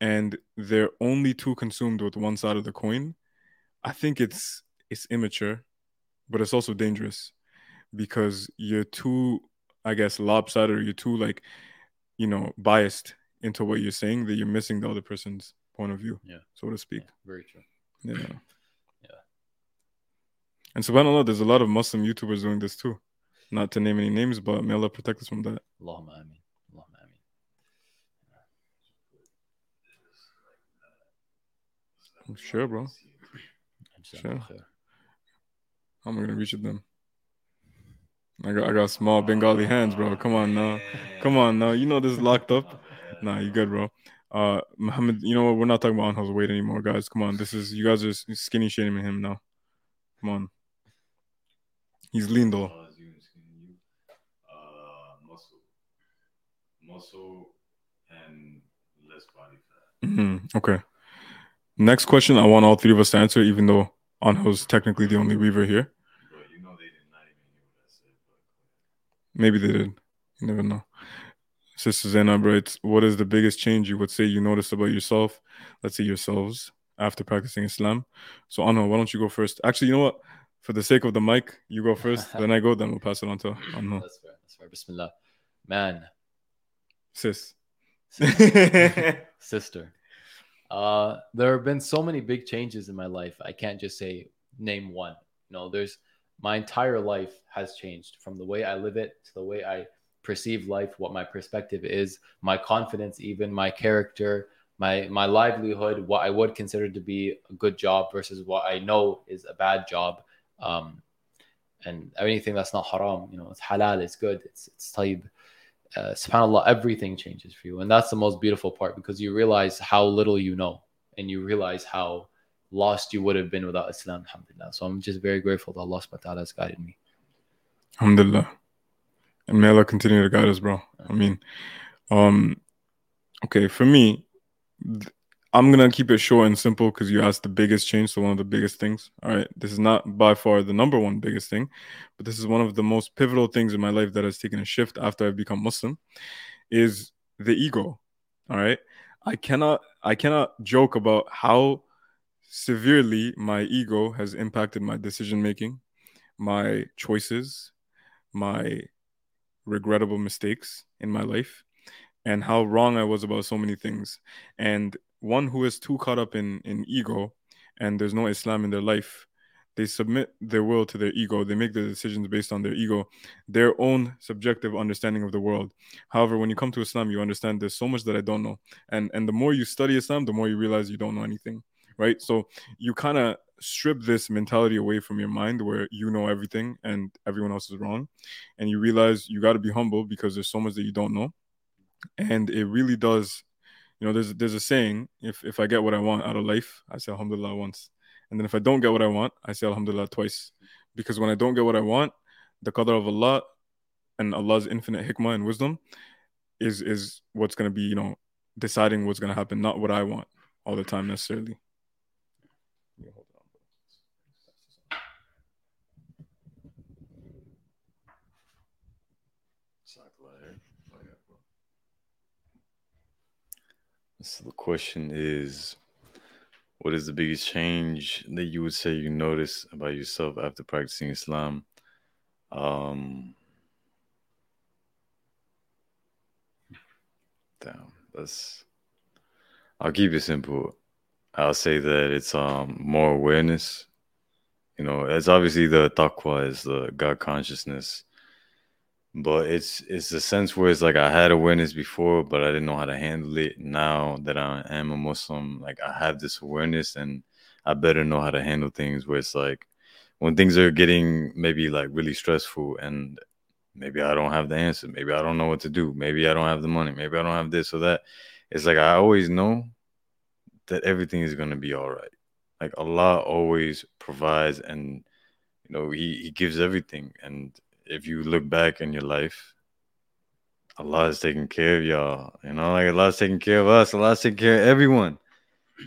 and they're only too consumed with one side of the coin, I think it's it's immature, but it's also dangerous because you're too, I guess, lopsided or you're too like, you know, biased into what you're saying that you're missing the other person's point of view, Yeah. so to speak. Yeah, very true. Yeah. [LAUGHS] Yeah. And subhanAllah, there's a lot of Muslim YouTubers doing this too. Not to name any names, but may Allah protect us from that. Allahumma ameen. Allahumma ameen. Sure, bro. Sure. khair. How am I gonna reach at them? I got I got small Bengali hands, bro. Come on now. Come on now. You know this is locked up. Nah, you good, bro. Uh Muhammad, you know what? We're not talking about Angel's weight anymore, guys. Come on. This is you guys are skinny shaming him now. Come on. He's lean though. You- you- muscle, muscle, and less body fat. Mhm, Okay. Next question, I want all three of us to answer, even though Angel's technically the only weaver here. But you know they did not even hear what I said. Maybe they did. You never know. Sister Zainab writes, What is the biggest change you would say you noticed about yourself? Let's say yourselves after practicing Islam. So, Anna, why don't you go first? Actually, you know what? For the sake of the mic, you go first. [LAUGHS] then I go, then we'll pass it on to Anna. That's fair. That's fair. Bismillah. Man, Sis. sister. [LAUGHS] Uh, there have been so many big changes in my life. I can't just say name one. No, there's my entire life has changed from the way I live it to the way I perceive life, what my perspective is, my confidence, even my character, my my livelihood, what I would consider to be a good job versus what I know is a bad job. Um, and anything that's not haram, you know, it's halal, it's good, it's it's tayyib uh, subhanallah everything changes for you and that's the most beautiful part because you realize how little you know and you realize how lost you would have been without islam alhamdulillah so i'm just very grateful that allah subhanahu wa ta'ala has guided me Alhamdulillah. And may Allah continue to guide us, bro. I mean, um, okay, for me, th- I'm gonna keep it short and simple because you asked the biggest change, so one of the biggest things. All right, this is not by far the number one biggest thing, but this is one of the most pivotal things in my life that has taken a shift after I've become Muslim, is the ego. All right, I cannot, I cannot joke about how severely my ego has impacted my decision making, my choices, my regrettable mistakes in my life and how wrong I was about so many things. And one who is too caught up in, in ego and there's no Islam in their life, they submit their will to their ego. They make their decisions based on their ego, their own subjective understanding of the world. However, when you come to Islam, you understand there's so much that I don't know. And and the more you study Islam, the more you realize you don't know anything. Right. So you kind of strip this mentality away from your mind where you know everything and everyone else is wrong and you realize you got to be humble because there's so much that you don't know and it really does you know there's there's a saying if if i get what i want out of life i say alhamdulillah once. And then if i don't get what i want i say alhamdulillah twice. Because when i don't get what i want the qadr of allah and allah's infinite hikmah and wisdom is is what's going to be you know deciding what's going to happen not what i want all the time necessarily So the question is, what is the biggest change that you would say you notice about yourself after practicing Islam? Um, Damn, that's. I'll keep it simple. I'll say that it's um more awareness. You know, it's obviously the taqwa is the God consciousness, but it's it's a sense where it's like I had awareness before, but I didn't know how to handle it. Now that I am a Muslim, like I have this awareness, and I better know how to handle things. Where it's like when things are getting maybe like really stressful, and maybe I don't have the answer, maybe I don't know what to do, maybe I don't have the money, maybe I don't have this or that. It's like I always know that everything is gonna be all right. Like Allah always provides, and you know He He gives everything, and if you look back in your life, Allah is taking care of y'all. You know, like Allah's taking care of us. Allah's taking care of everyone.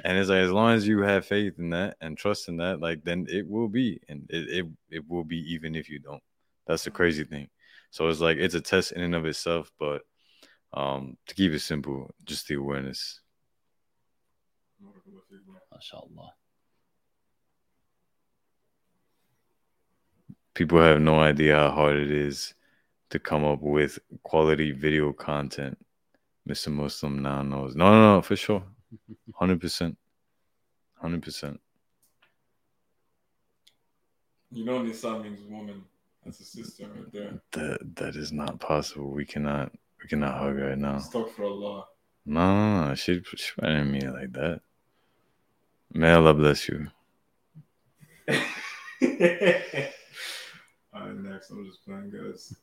And it's like as long as you have faith in that and trust in that, like then it will be, and it it, it will be even if you don't. That's the crazy thing. So it's like it's a test in and of itself, but um to keep it simple, just the awareness. MashaAllah. People have no idea how hard it is to come up with quality video content. Mr. Muslim now knows. No, no, no, for sure. [LAUGHS] 100%. 100%. You know, Nisa means woman. That's a sister right there. That that is not possible. We cannot we cannot hug right now. Stuck for Allah. No, no, no. She she didn't mean it like that. May Allah bless you. [LAUGHS] All right, next. I'm just playing, guys.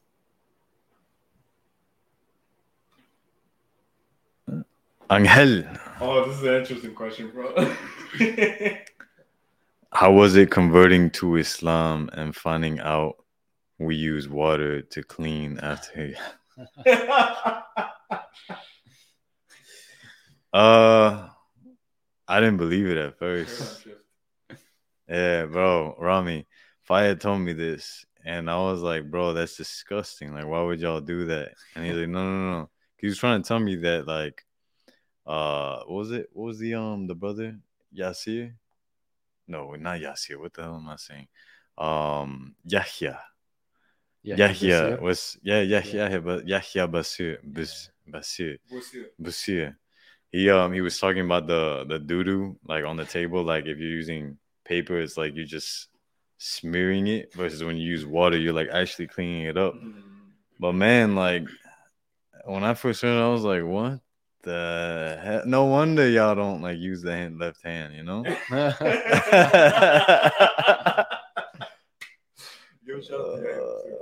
Angel, Oh, this is an interesting question, bro. [LAUGHS] how was it converting to Islam and finding out we use water to clean after? [LAUGHS] Uh, I didn't believe it at first. Yeah, bro, Rami, Fire told me this, and I was like, bro, that's disgusting. Like, why would y'all do that? And he's like, no, no, no. He was trying to tell me that, like, uh, what was it? What was the um the brother Yasir? No, not Yasir. What the hell am I saying? Um, Yahya. Yahya Basir. was yeah, Yahya, but Yahya Basir, Bas, Basir, Basir. He um he was talking about the the doo doo like on the table. Like if you're using paper, it's like you're just smearing it versus when you use water, you're like actually cleaning it up. But man, like when I first heard it, I was like, what the hell? No wonder y'all don't like use the hand left hand, you know? [LAUGHS] Yo, shout out to.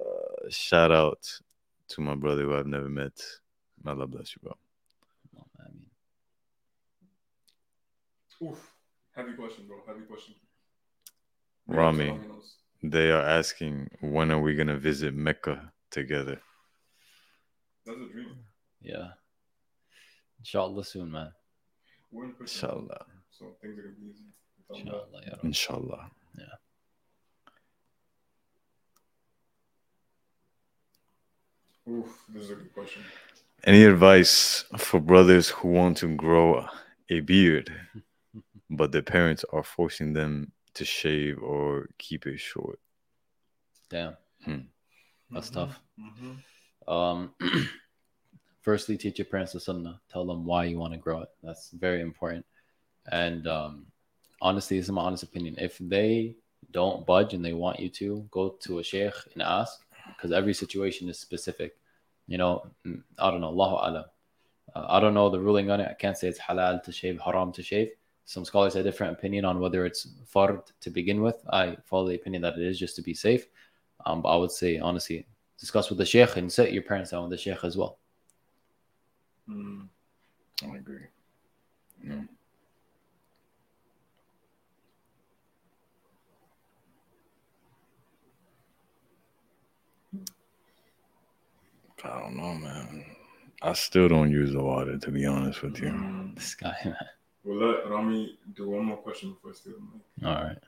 Uh, shout out to my brother who I've never met. Allah bless you, bro. Oof. Heavy question, bro. Heavy question. Rami. Rami. They are asking when are we gonna visit Mecca together? That's a dream. yeah. Inshallah soon, man. We're in Christian, Inshallah. so things are gonna be easy. Without that. Inshallah, ya Rabbi. Inshallah. Oof, this is a good question. Any advice for brothers who want to grow a beard, [LAUGHS] but their parents are forcing them to shave or keep it short? Damn. Hmm. That's tough. Mm-hmm. Um, [CLEARS THROAT] firstly, teach your parents the sunnah. Tell them why you want to grow it. That's very important. And um, honestly, this is my honest opinion. If they don't budge and they want you to, go to a sheikh and ask because every situation is specific. You know, mm, I don't know. Allahu alam. Uh, I don't know the ruling on it. I can't say it's halal to shave, haram to shave. Some scholars have different opinion on whether it's fard to begin with. I follow the opinion that it is just to be safe. Um, but I would say honestly, discuss with the sheikh and sit your parents down with the sheikh as well. Mm. I agree. No. I don't know, man. I still don't use the water, to be honest with you. Mm. This guy, man. We'll let Rami do one more question before I steal the mic. All right.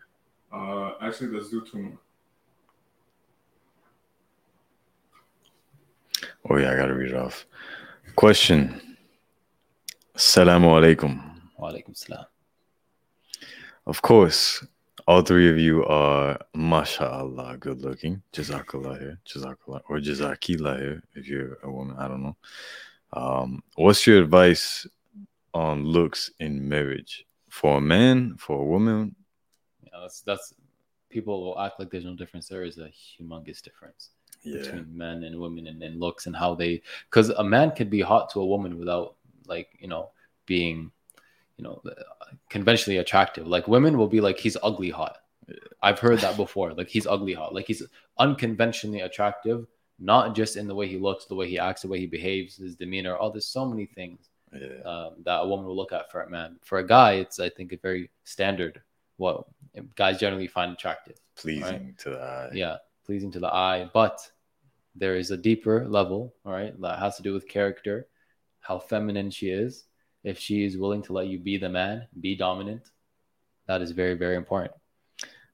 Uh, actually, let's do two more. Oh, yeah, I gotta read it off. Question Assalamu alaikum. Wa alaikum salam. Of course, all three of you are, mashallah, good looking. Jazakallah here. Jazakallah. Or Jazakillah here, if you're a woman. I don't know. Um, what's your advice on looks in marriage. For a man, for a woman? Yeah, that's that's people will act like there's no difference. There is a humongous difference between men and women and, and looks and how they because a man can be hot to a woman without like you know being you know conventionally attractive. Like women will be like he's ugly hot. I've heard that before. Like he's ugly hot. Like he's unconventionally attractive not just in the way he looks the way he acts the way he behaves his demeanor oh there's so many things yeah. um, that a woman will look at for a man for a guy it's i think a very standard what guys generally find attractive pleasing to the eye. yeah pleasing to the eye but there is a deeper level all right that has to do with character how feminine she is if she is willing to let you be the man be dominant that is very very important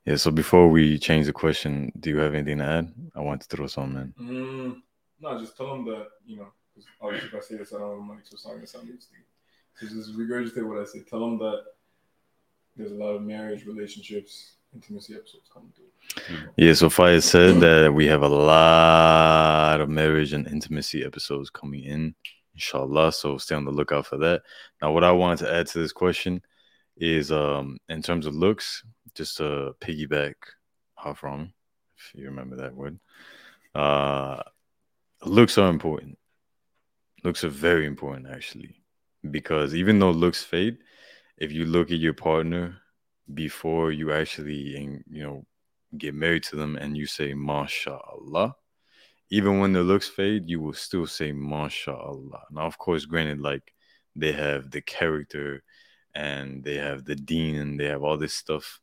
Yeah. So before we change the question, do you have anything to add? I want to throw something in. Mm, no, just tell them that, you know, obviously if I say this, I don't have money, so to sound interesting. So just regurgitate what I say. Tell them that there's a lot of marriage, relationships, intimacy episodes coming through. Yeah, so Fire said that we have a lot of marriage and intimacy episodes coming in, inshallah. So stay on the lookout for that. Now, what I wanted to add to this question is um in terms of looks, just to piggyback off wrong, if you remember that word. Uh looks are important. Looks are very important actually. Because even though looks fade, if you look at your partner before you actually you know get married to them and you say mashallah even when the looks fade you will still say mashallah now of course granted like they have the character and they have the dean and they have all this stuff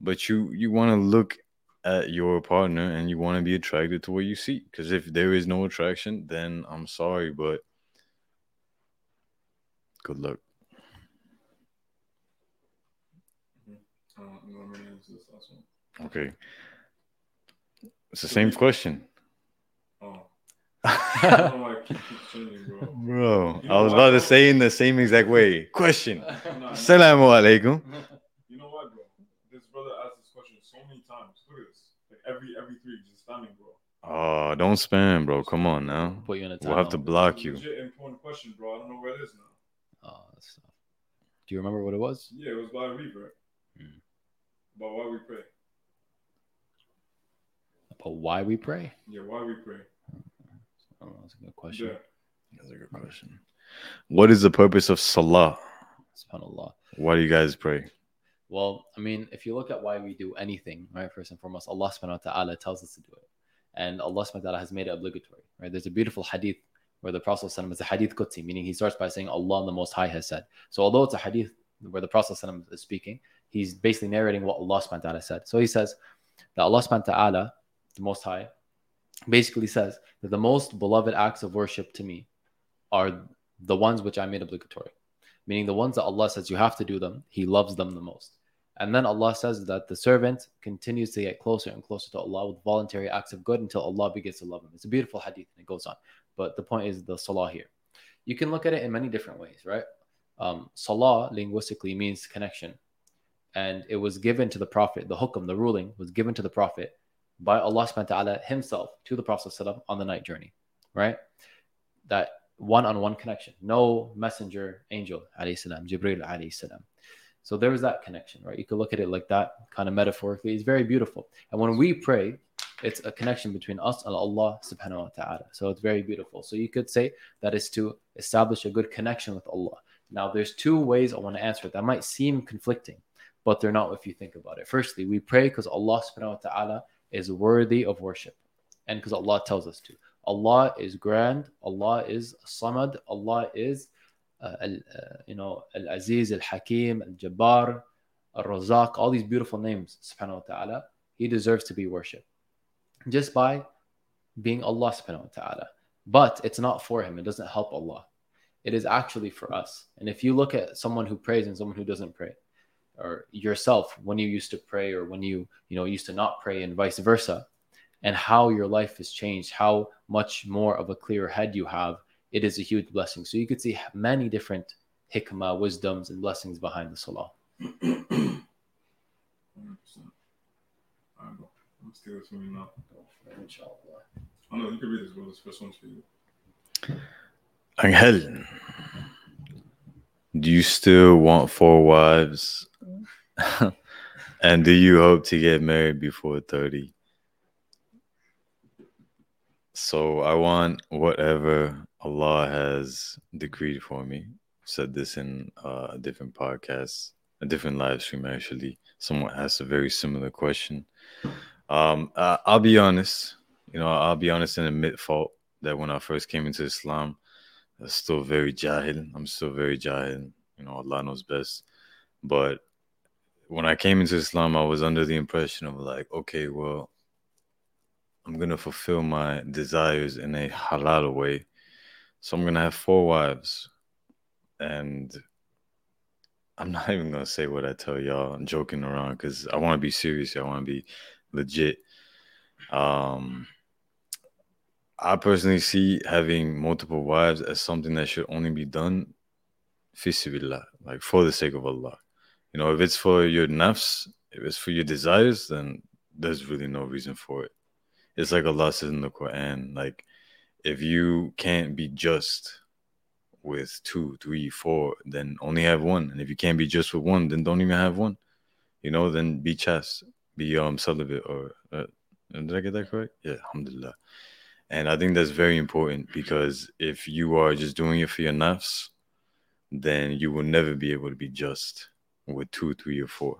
but you you want to look at your partner and you want to be attracted to what you see because if there is no attraction then i'm sorry but good luck Uh, you want me to answer this Mm-hmm. Uh, last one? okay it's the same question Oh. [LAUGHS] I don't know why I keep, keep changing, bro. Bro, I was about bro? to say in the same exact way. Question. [LAUGHS] Nah, Assalamu alaikum. [LAUGHS] You know what, bro? This brother asked this question so many times. Look at this. Like every every three, just spamming, bro. Oh, don't spam, bro. Come on now. put you in a We'll have to block you. Legit important question, bro. I don't know where it is now. That's tough. do you remember what it was Yeah, it was by Reaver. Hmm. About why we pray. about why we pray Yeah, why we pray. oh, that's a good question Yeah. That's a good question. What is the purpose of Salah? subhanallah Why do you guys pray? Well, I mean, if you look at why we do anything, right, first and foremost, Allah subhanahu wa ta'ala tells us to do it. And Allah subhanahu wa ta'ala has made it obligatory, right? There's a beautiful hadith where the Prophet is a hadith Qudsi, meaning he starts by saying Allah the Most High has said. So although it's a hadith where the Prophet is speaking, he's basically narrating what Allah subhanahu wa ta'ala said. So he says that Allah subhanahu wa ta'ala, the Most High, basically says that the most beloved acts of worship to me are the ones which I made obligatory. Meaning the ones that Allah says you have to do them, He loves them the most. And then Allah says that the servant continues to get closer and closer to Allah with voluntary acts of good until Allah begins to love him. It's a beautiful hadith and it goes on. But the point is the salah here. You can look at it in many different ways, right? Um, salah linguistically means connection. And it was given to the Prophet, the hukum, the ruling was given to the Prophet by Allah subhanahu wa ta'ala himself to the Prophet on the night journey, right? That one on one connection. No messenger, angel, salam, Jibril, salam. So there is that connection, right? You could look at it like that, kind of metaphorically. It's very beautiful. And when we pray, it's a connection between us and Allah subhanahu wa ta'ala. So it's very beautiful. So you could say that is to establish a good connection with Allah. Now, there's two ways I want to answer it that might seem conflicting, but they're not if you think about it. Firstly, we pray because Allah subhanahu wa ta'ala is worthy of worship and because Allah tells us to. Allah is grand, Allah is Samad, Allah is uh, al, uh, you know Al Aziz, Al Hakim, Al Jabbar, Al Razak, all these beautiful names, subhanahu wa ta'ala. He deserves to be worshipped just by being Allah subhanahu wa ta'ala. But it's not for him, it doesn't help Allah. It is actually for us. And if you look at someone who prays and someone who doesn't pray, or yourself when you used to pray or when you you know used to not pray and vice versa and how your life has changed how much more of a clear head you have it is a huge blessing so you could see many different hikmah wisdoms and blessings behind the salah [CLEARS THROAT] [CLEARS THROAT] 100%. Alright, bro. I'm this one now. Oh no, you can read this, bro. This first one's for you. Angel, do you still want four wives? [LAUGHS] and do you hope to get married before 30? So I want whatever Allah has decreed for me. Said this in uh, a different podcast, a different live stream actually. Someone asked a very similar question. Um, I, I'll be honest, you know, I'll be honest and admit fault that when I first came into Islam, I was still very jahil. I'm still very jahil. You know, Allah knows best. But when I came into Islam, I was under the impression of like, okay, well, I'm gonna fulfill my desires in a halal way. So I'm gonna have four wives. And I'm not [LAUGHS] even gonna say what I tell y'all. I'm joking around because I want to be serious. I want to be legit. Um, I personally see having multiple wives as something that should only be done like for the sake of Allah. You know, if it's for your nafs, if it's for your desires, then there's really no reason for it. It's like Allah says in the Quran, like if you can't be just with two, three, four, then only have one. And if you can't be just with one, then don't even have one. You know, then be chaste, be um celibate or uh, did I get that correct? Yeah, alhamdulillah. And I think that's very important because if you are just doing it for your nafs, then you will never be able to be just with two, three, or four.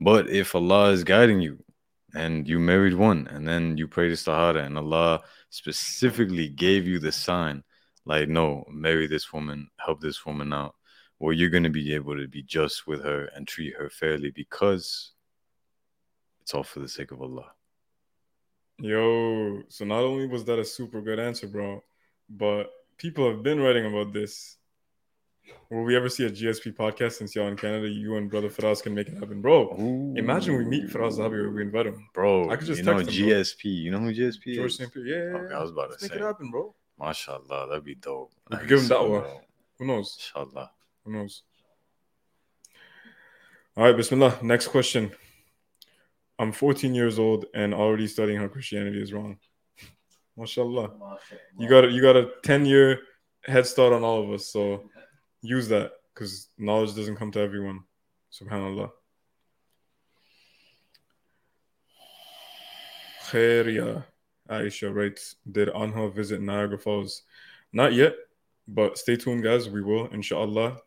But if Allah is guiding you and you married one and then you prayed istihara and Allah specifically gave you the sign, like, no, marry this woman, help this woman out, well, you're going to be able to be just with her and treat her fairly because it's all for the sake of Allah. Yo, so not only was that a super good answer, bro, but people have been writing about this. Will we ever see a GSP podcast since y'all in Canada? You and brother Firas can make it happen, bro. Imagine we meet Firas Zahabi or we invite him. Bro, I could just you know text him, bro. GSP. You know who GSP George is? St. Pierre. Yeah, yeah, Okay. I was about to Let's make say. it happen, bro. MashaAllah, that'd be dope. We could give him that one. Who knows? Inshallah. Who knows? All right, Bismillah. Next question. I'm 14 years old and already studying how Christianity is wrong. MashaAllah. You got a, you got a 10 year head start on all of us, so use that because knowledge doesn't come to everyone. Subhanallah. Khairia Aisha writes, Did Anha visit Niagara Falls? Not yet, but stay tuned, guys. We will, inshallah.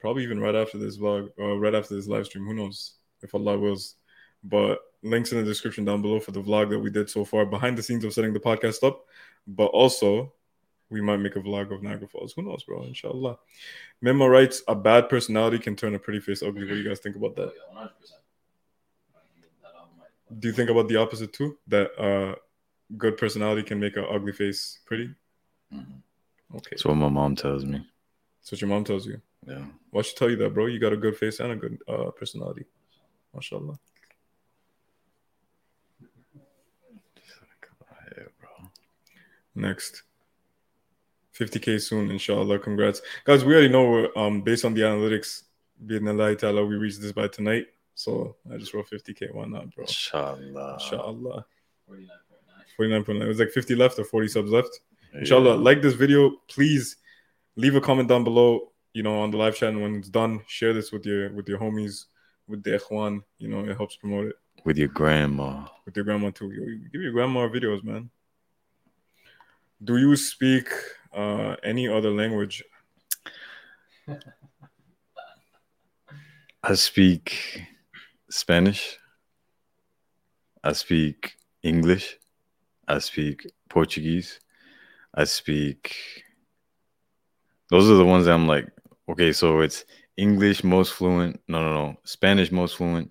Probably even right after this vlog, uh, right after this live stream. Who knows if Allah wills. But links in the description down below for the vlog that we did so far behind the scenes of setting the podcast up. But also, we might make a vlog of Niagara Falls. Who knows, bro? Inshallah. Memo writes, A bad personality can turn a pretty face ugly. What do you guys think about that? Do you think about the opposite too? That uh, good personality can make an ugly face pretty? Mhm. Okay. That's what my mom tells me. That's what your mom tells you. Yeah. Why should tell you that, bro? You got a good face and a good uh, personality. MashaAllah. Yeah, bro. Next. 50k soon, inshallah. Congrats. Guys, we already know um based on the analytics, bi'idhnillahi ta'ala, we reached this by tonight. So I just wrote 50k. Why not, bro? Inshallah. Inshallah. 49.9. It was like 50 left or 40 subs left. Yeah. Inshallah, like this video. Please leave a comment down below. You know, on the live chat, and when it's done, share this with your with your homies, with the ikhwan. You know, it helps promote it With your grandma. with your grandma too. Give your grandma videos, man. Do you speak uh, any other language? I speak Spanish. I speak English. I speak Portuguese. I speak. Those are the ones that I'm like, okay, so it's English most fluent. No, no, no. Spanish most fluent.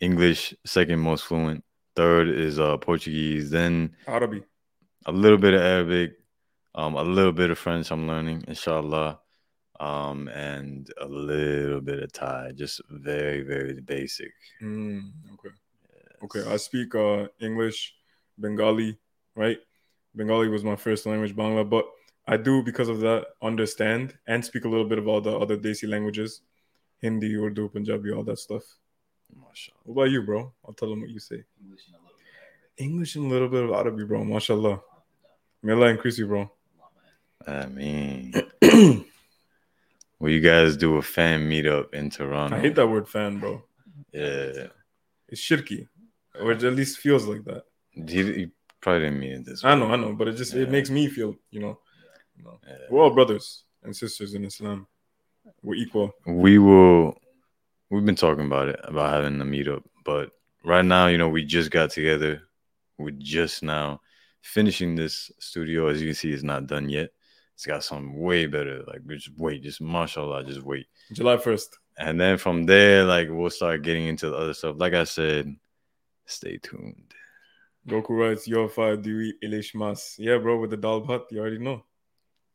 English second most fluent. Third is uh Portuguese. Then Arabi. A little bit of Arabic, um, a little bit of French. I'm learning, inshallah, um, and a little bit of Thai. Just very, very basic. Mm, okay. Okay. I speak uh, English, Bengali, right? Bengali was my first language, Bangla, but I do because of that understand and speak a little bit of all the other Desi languages, Hindi, Urdu, Punjabi, all that stuff. Mashallah. What about you, bro? I'll tell them what you say. English and a little bit of Arabic, bro. Mashallah. May Allah increase you, bro. I mean, Will you guys do a fan meetup in Toronto? I hate that word fan, bro. Yeah. It's shirky, or it at least feels like that. He, he probably didn't mean it this I know, I know, but it just Yeah. it makes me feel, you know, you know, Yeah. we're all brothers and sisters in Islam. We're equal. We will. We've been talking about it about having a meetup, but right now, you know, we just got together. We're just now finishing this studio. As you can see, it's not done yet. It's got something way better. Like just wait, just mashallah, just wait. July first. And then from there, like we'll start getting into the other stuff. Like I said, stay tuned. Goku writes, "Yo, five Dewey Elish Mas." Yeah, bro, with the dal bhat, you already know.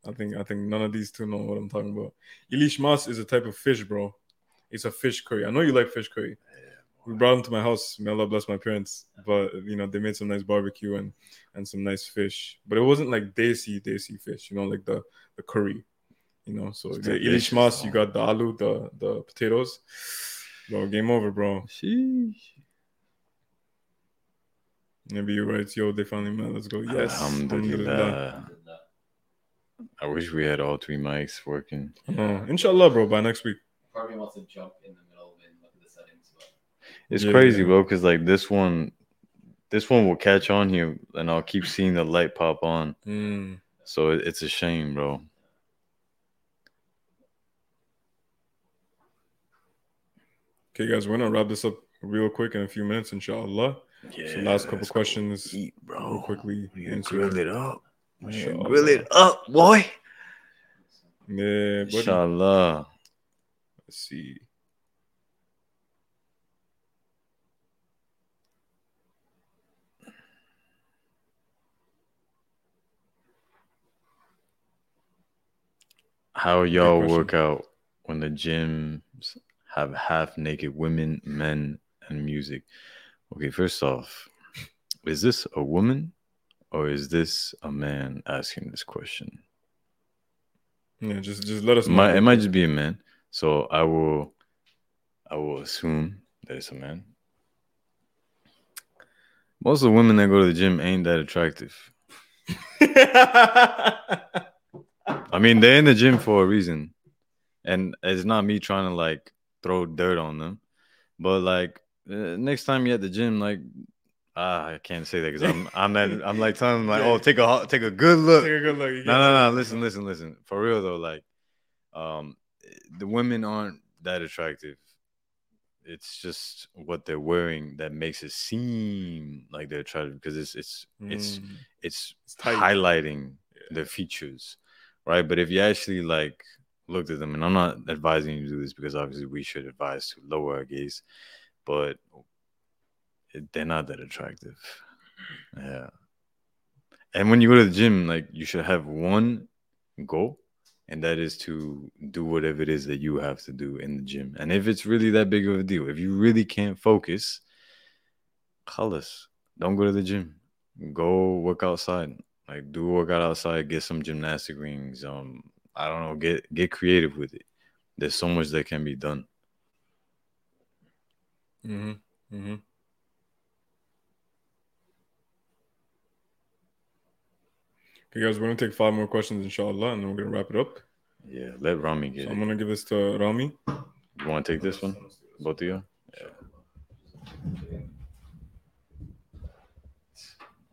I think I think none of these two know what I'm talking about. Elish Mas is a type of fish, bro. It's a fish curry. I know you like fish curry. We brought him to my house. May Allah bless my parents. But you know, they made some nice barbecue and and some nice fish. But it wasn't like desi desi fish, you know, like the the curry. You know, so It's the delicious, Elish Mas, you got the aloo, the the potatoes. Bro, game over, bro. Sheesh. Maybe you're right. Yo, they finally met. Let's go. Yes. Alhamdulillah. Alhamdulillah. I wish we had all three mics working. Uh, inshallah, bro. By next week. Probably wants to jump in the middle and look at the settings. But It's Yeah. crazy, bro, because like this one, this one will catch on here, and I'll keep seeing the light pop on. Mm. So it, it's a shame, bro. Okay, guys, we're gonna wrap this up real quick in a few minutes, inshallah. Yeah. So last couple questions, eat, bro. real quickly. We answer. grill it up. We can Inshallah. grill it up, boy. Yeah, buddy. Inshallah. Let's see. How y'all work out when the gyms have half naked women, men, and music? Okay, first off, is this a woman or is this a man asking this question? Yeah, just just let us know. might, it might just be a man. So I will I will assume that it's a man. Most of the women that go to the gym ain't that attractive. [LAUGHS] I mean, they're in the gym for a reason. And it's not me trying to like throw dirt on them. But like uh, next time you're at the gym, like ah, I can't say that because I'm I'm at, [LAUGHS] I'm like telling them like, oh, take a take a good look. Take a good look. No, no, no. Listen, listen, listen. For real though, like, um, the women aren't that attractive. It's just what they're wearing that makes it seem like they're attractive because it's it's it's Mm. it's It's tight. highlighting Yeah. their features, right? But if you actually like looked at them, and I'm not advising you to do this because obviously we should advise to lower our gaze, but they're not that attractive. Yeah. And when you go to the gym, like you should have one goal, and that is to do whatever it is that you have to do in the gym. And if it's really that big of a deal, if you really can't focus, call us. Don't go to the gym. Go work outside. Like do a workout outside, get some gymnastic rings. Um, I don't know, get get creative with it. There's so much that can be done. Mhm, mhm. Okay, guys, we're gonna take five more questions, inshallah, and then we're gonna wrap it up. Yeah, let Rami get So it. I'm gonna give this to Rami. You want to take this one, both of you? Yeah.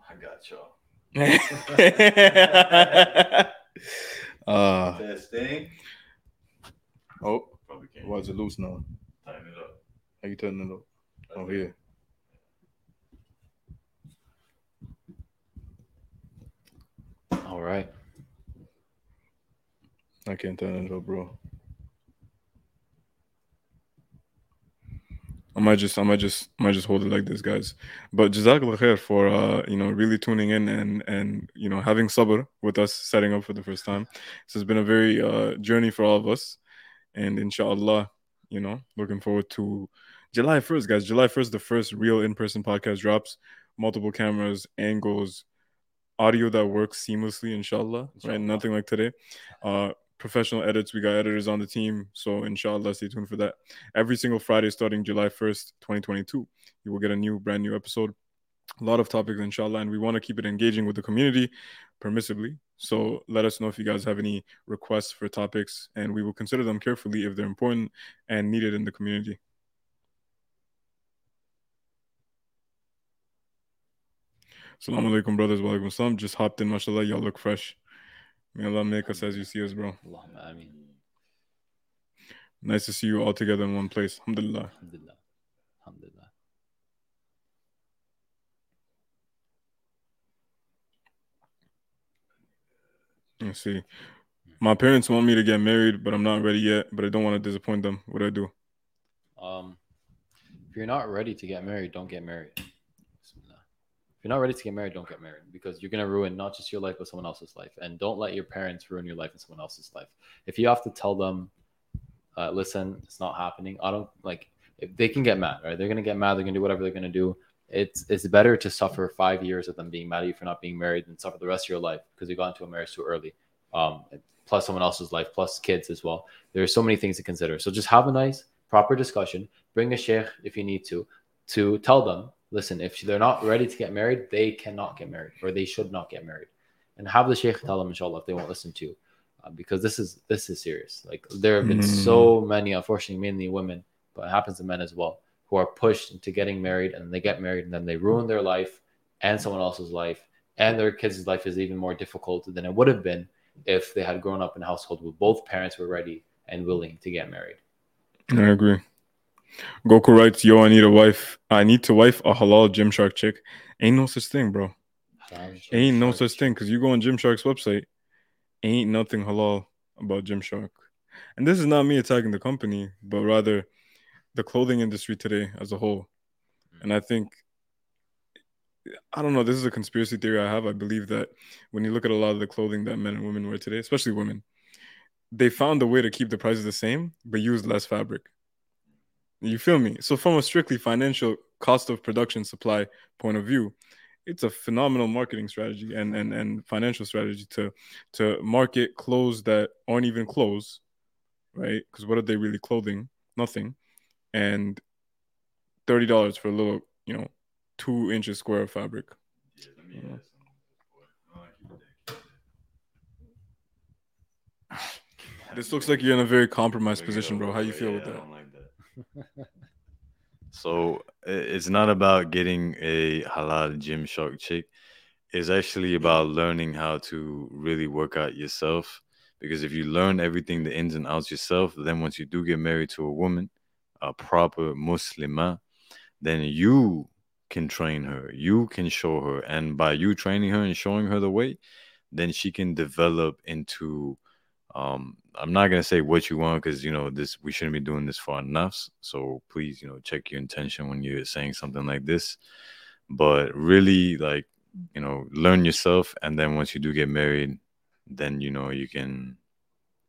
I got y'all. [LAUGHS] uh, Testing. oh, Probably can't. why is it loose now? Tighten it up. How you turning it up? Oh, here. all right. I can't turn it up, bro. I might just, I might just, I might just hold it like this, guys. But jazakallah khair for, uh, you know, really tuning in and and you know having sabr with us, setting up for the first time. This has been a very uh journey for all of us, and inshallah, you know, looking forward to July first, guys. July first, the first real in-person podcast drops. Multiple cameras, angles, audio that works seamlessly, inshallah. Right, nothing like today. Uh, professional edits. We got editors on the team, so inshallah, stay tuned for that. Every single Friday, starting July first, twenty twenty-two, you will get a new, brand new episode. A lot of topics, inshallah, and we want to keep it engaging with the community, permissibly. So let us know if you guys have any requests for topics, and we will consider them carefully if they're important and needed in the community. Assalamu alaikum, brothers. Wa alaikum salam. Just hopped in, mashallah. Y'all look fresh. May Allah make us as you see us, bro. Allahumma ameen. Nice to see you all together in one place. Alhamdulillah. Alhamdulillah. Alhamdulillah. Let's see. My parents want me to get married, but I'm not ready yet. But I don't want to disappoint them. What do I do? Um, if you're not ready to get married, don't get married. If you're not ready to get married, don't get married because you're gonna ruin not just your life but someone else's life. And don't let your parents ruin your life and someone else's life. If you have to tell them, uh, listen, it's not happening. I don't like. If they can get mad, right? They're gonna get mad. They're gonna do whatever they're gonna do. It's it's better to suffer five years of them being mad at you for not being married than suffer the rest of your life because you got into a marriage too early. Um, plus someone else's life, plus kids as well. There are so many things to consider. So just have a nice, proper discussion. Bring a sheikh if you need to, to tell them, listen, if they're not ready to get married, they cannot get married or they should not get married. And have the sheikh tell them, inshallah, if they won't listen to you. Uh, because this is this is serious. Like there have been Mm. so many, unfortunately, mainly women, but it happens to men as well, who are pushed into getting married and they get married and then they ruin their life and someone else's life and their kids' life is even more difficult than it would have been if they had grown up in a household where both parents were ready and willing to get married. I agree. Goku writes, "Yo, I need a wife. I need to wife a halal Gymshark chick. Ain't no such thing, bro. Ain't no such thing. Cause you go on Gymshark's website, ain't nothing halal about Gymshark. And this is not me attacking the company, but rather the clothing industry today as a whole. And I think, I don't know, this is a conspiracy theory I have. I believe that when you look at a lot of the clothing that men and women wear today, especially women, they found a way to keep the prices the same, but use less fabric. You feel me? So, from a strictly financial cost of production supply point of view, it's a phenomenal marketing strategy and, and, and financial strategy to to market clothes that aren't even clothes, right? Because what are they really clothing? Nothing. And thirty dollars for a little, you know, two inches square of fabric. Yeah. This looks like you're in a very compromised position, bro. How you feel with that? Don't like that. so it's not about getting a halal Gymshark chick. It's actually mm-hmm. about learning how to really work out yourself. Because if you learn everything, the ins and outs yourself, then once you do get married to a woman, a proper Muslimah, then you can train her. You can show her. And by you training her and showing her the way, then she can develop into um i'm not going to say what you want because you know this we shouldn't be doing this for nafs so please you know check your intention when you're saying something like this. But really like you know learn yourself and then once you do get married then you know you can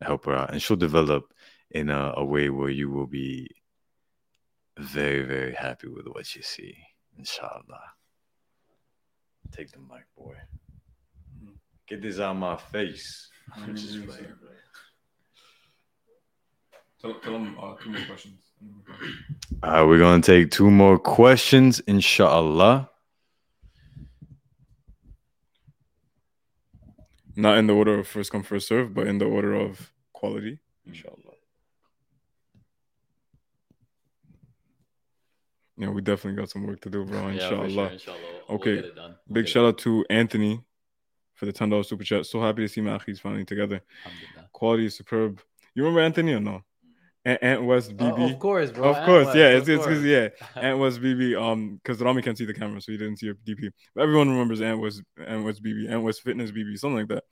help her out. And she'll develop in a, a way where you will be very very happy with what you see. Inshallah. Take the mic boy. Get this out of my face. I'm [LAUGHS] just playing, Tell, tell them uh, two more questions. All right, we're gonna take two more questions, inshallah. Not in the order of first come, first serve, but in the order of quality. Inshallah. Yeah, we definitely got some work to do, bro. Yeah, Inshallah. sure, inshallah. We'll Okay. get it done. We'll Big get it shout out to Anthony for the ten dollars super chat. So happy to see my akhis finally together. Quality is superb. You remember Anthony or no? Ant, Ant West Oh, BB. of course, bro. Of course, Ant yeah. West, It's of it's 'cause, course. yeah. Ant West BB. Um, because Rami can't see the camera, so he didn't see your DP. But everyone remembers Ant West, Ant West BB, Ant West Fitness BB, something like that.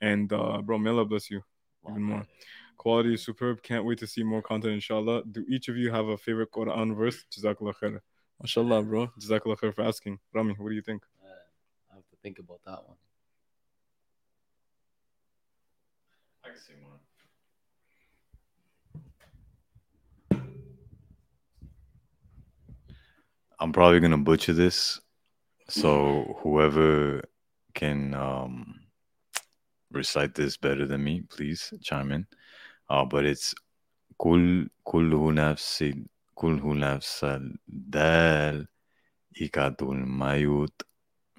And uh, bro, may Allah bless you even more. Quality is superb. Can't wait to see more content, inshallah. Do each of you have a favorite Quran verse? Jazakallah khair. Mashallah, bro. Jazakallah khair for asking. Rami, what do you think? Uh, I have to think about that one. I can see one. I'm probably gonna butcher this, so whoever can um, recite this better than me, please chime in. Uh, but it's kul kulhu nafsi kulhu nafsal dal ikatul mayut,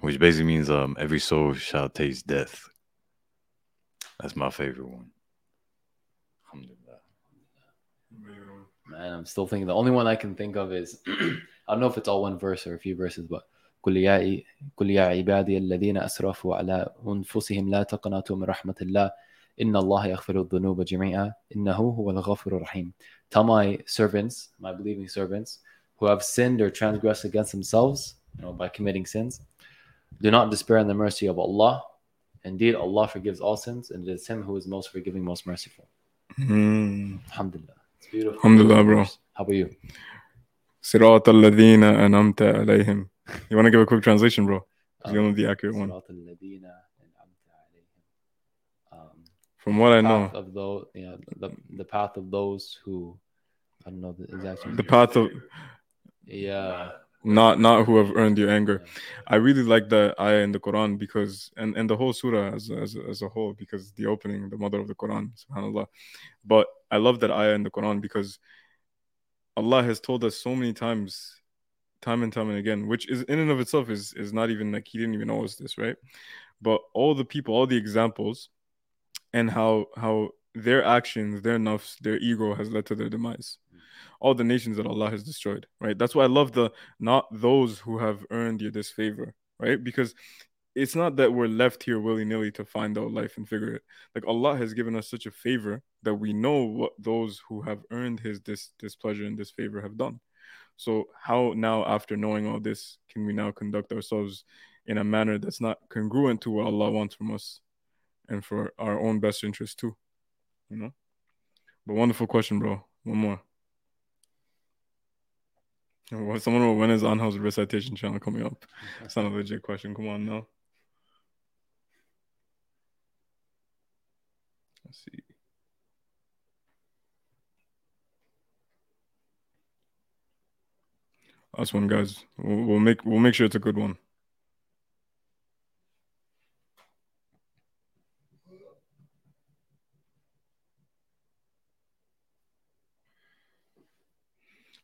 which basically means um every soul shall taste death. That's my favorite one. Man, I'm still thinking. The only one I can think of is [CLEARS THROAT] I don't know if it's all one verse or a few verses, but قل يا قل يا عبادي الذين أسرفوا على أنفسهم لا تقنطوا من رحمة الله إن الله يغفر الذنوب جميعا إنه هو الغفور الرحيم. Tell my servants, my believing servants, who have sinned or transgressed against themselves, you know, by committing sins, do not despair in the mercy of Allah. Indeed, Allah forgives all sins, and it is Him who is most forgiving, most merciful. Mm. Alhamdulillah. It's beautiful. Alhamdulillah, bro. How about you? صراط الذين أنعمت عليهم. You want to give a quick translation, bro? 'Cause you Um, know the accurate one. صراط الذين أنعمت عليهم. Um, From what I path know, of those, yeah, the, the path of those who, I don't know the exact. the path of Yeah. not not who have earned your anger. I really like that ayah in the Quran because and, and the whole surah as, as as a whole because the opening, the mother of the Quran, subhanallah. But I love that ayah in the Quran because Allah has told us so many times, time and time and again, which is in and of itself is is not even like he didn't even know us this, right? But all the people, all the examples, and how how their actions, their nafs, their ego has led to their demise. All the nations that Allah has destroyed, right? That's why I love the not those who have earned you this favor, right? Because it's not that we're left here willy nilly to find out life and figure it. Like Allah has given us such a favor that we know what those who have earned His this displeasure and this favor have done. So how now, after knowing all this, can we now conduct ourselves in a manner that's not congruent to what Allah wants from us, and for our own best interest too? You know. But wonderful question, bro. One more. Someone will when is Anhal's recitation channel coming up? It's not a legit question. Come on now. Let's see. Last one, guys. We'll, we'll make we'll make sure it's a good one.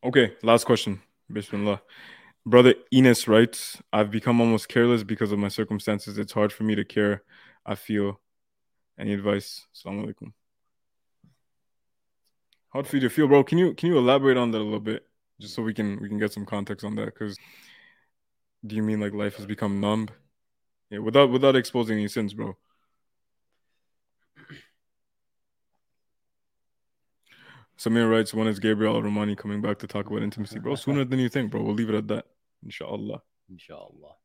Okay, last question. Bismillah. Brother Enos writes, I've become almost careless because of my circumstances. It's hard for me to care. I feel. Any advice? Assalamu alaikum. Hard for you to feel, bro. Can you can you elaborate on that a little bit? Just so we can we can get some context on that. Because do you mean like life has become numb? Yeah, without without exposing any sins, bro. Samir writes, when is Gabriel Romani coming back to talk about intimacy? Bro, sooner than you think, bro. We'll leave it at that. Inshallah. Inshallah.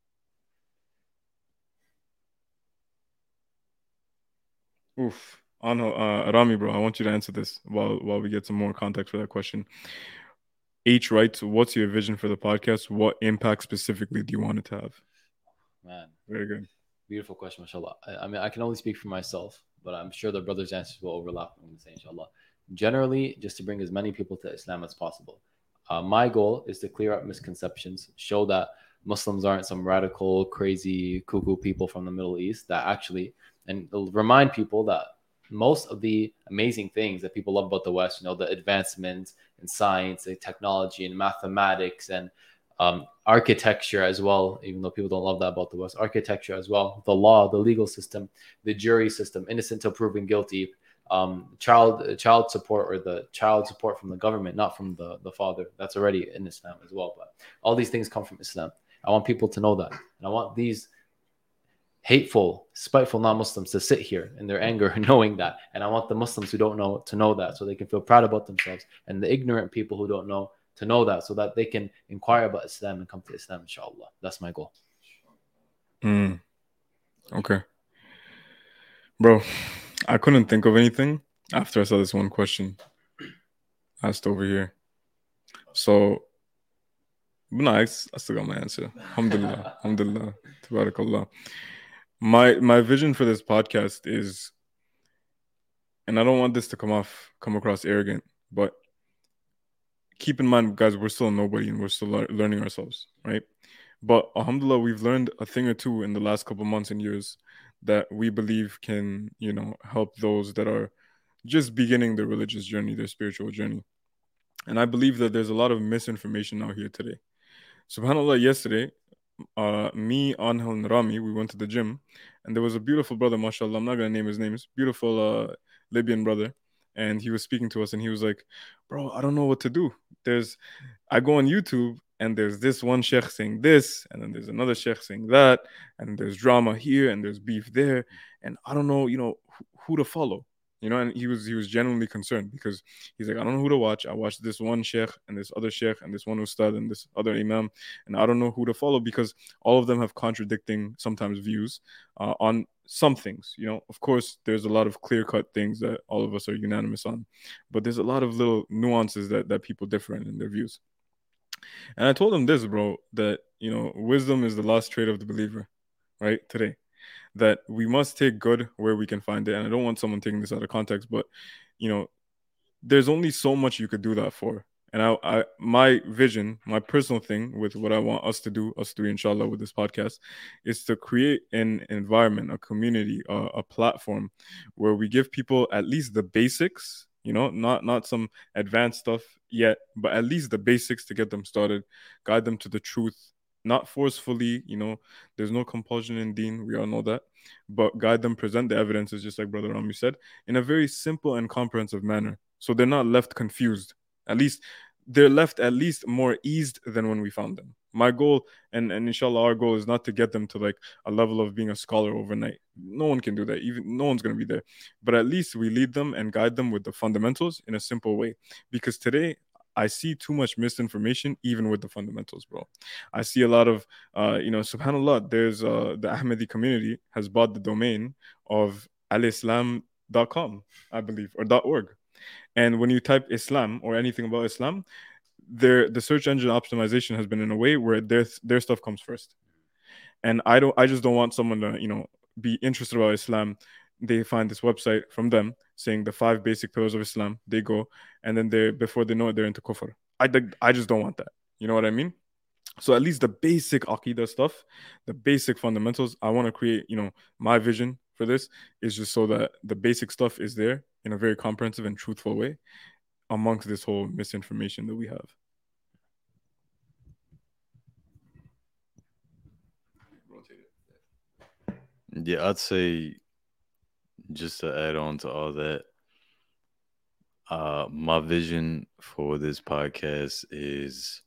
Oof. Anho, uh, Rami, bro, I want you to answer this while while we get some more context for that question. H writes, what's your vision for the podcast? What impact specifically do you want it to have? Man, Very good. beautiful question, mashallah. I, I mean, I can only speak for myself, but I'm sure the brothers' answers will overlap. I'm going to say, inshallah. Generally, just to bring as many people to Islam as possible. Uh, my goal is to clear up misconceptions, show that Muslims aren't some radical, crazy, cuckoo people from the Middle East, that actually, and remind people that most of the amazing things that people love about the West, you know, the advancements in science and technology and mathematics and um, architecture as well, even though people don't love that about the West, architecture as well, the law, the legal system, the jury system, innocent till proven guilty, um, child child support or the child support from the government, not from the, the father. That's already in Islam as well. But all these things come from Islam. I want people to know that. And I want these hateful, spiteful non-Muslims to sit here in their anger, [LAUGHS] knowing that. And I want the Muslims who don't know to know that, so they can feel proud about themselves, and the ignorant people who don't know to know that, so that they can inquire about Islam and come to Islam. Inshallah, that's my goal. Mm. Okay. Bro, I couldn't think of anything after I saw this one question asked over here. So, but no, I, I still got my answer. Alhamdulillah. [LAUGHS] Alhamdulillah. Tabarakallah. My my vision for this podcast is, and I don't want this to come off come across arrogant, but keep in mind, guys, we're still nobody and we're still lear- learning ourselves, right? But alhamdulillah, we've learned a thing or two in the last couple months and years that we believe can, you know, help those that are just beginning their religious journey, their spiritual journey. And I believe that there's a lot of misinformation out here today. Subhanallah, yesterday, uh, me, Anhel, and Rami, we went to the gym, and there was a beautiful brother, mashallah. I'm not gonna name his name. It's beautiful uh, Libyan brother, and he was speaking to us, and he was like, "Bro, I don't know what to do. There's, I go on YouTube." And there's this one sheikh saying this, and then there's another sheikh saying that, and there's drama here, and there's beef there, and I don't know, you know, who to follow you know and he was he was genuinely concerned because he's like i don't know who to watch. I watched this one sheikh and this other sheikh and this one ustad and this other imam and i don't know who to follow because all of them have contradicting sometimes views uh, on some things you know. Of course there's a lot of clear cut things that all of us are unanimous on but there's a lot of little nuances that that people differ in, in their views. And i told him this bro that you know wisdom is the last trait of the believer right today that we must take good where we can find it. And I don't want someone taking this out of context, but you know, there's only so much you could do that for. And I, I my vision, my personal thing with what I want us to do, us three, inshallah, with this podcast, is to create an environment, a community, a, a platform where we give people at least the basics you know not not some advanced stuff yet but at least the basics to get them started guide them to the truth not forcefully, you know, there's no compulsion in deen, we all know that, but guide them, present the evidences, just like Brother Rami said, in a very simple and comprehensive manner. So they're not left confused. At least they're left at least more eased than when we found them. My goal, and, and inshallah, our goal is not to get them to like a level of being a scholar overnight. No one can do that. Even no one's going to be there. But at least we lead them and guide them with the fundamentals in a simple way. Because today, I see too much misinformation even with the fundamentals, bro. I see a lot of, uh, you know, subhanAllah, there's uh, the Ahmadi community has bought the domain of alislam.com, I believe, or .org. And when you type Islam or anything about Islam, their the search engine optimization has been in a way where their their stuff comes first. And I don't I just don't want someone to, you know, be interested about Islam they find this website from them saying the five basic pillars of Islam. They go and then they before they know it, they're into kufr. I I just don't want that. You know what I mean? So at least the basic aqidah stuff, the basic fundamentals. I want to create. You know, my vision for this is just so that the basic stuff is there in a very comprehensive and truthful way, amongst this whole misinformation that we have. Yeah, I'd say just to add on to all that, uh, my vision for this podcast is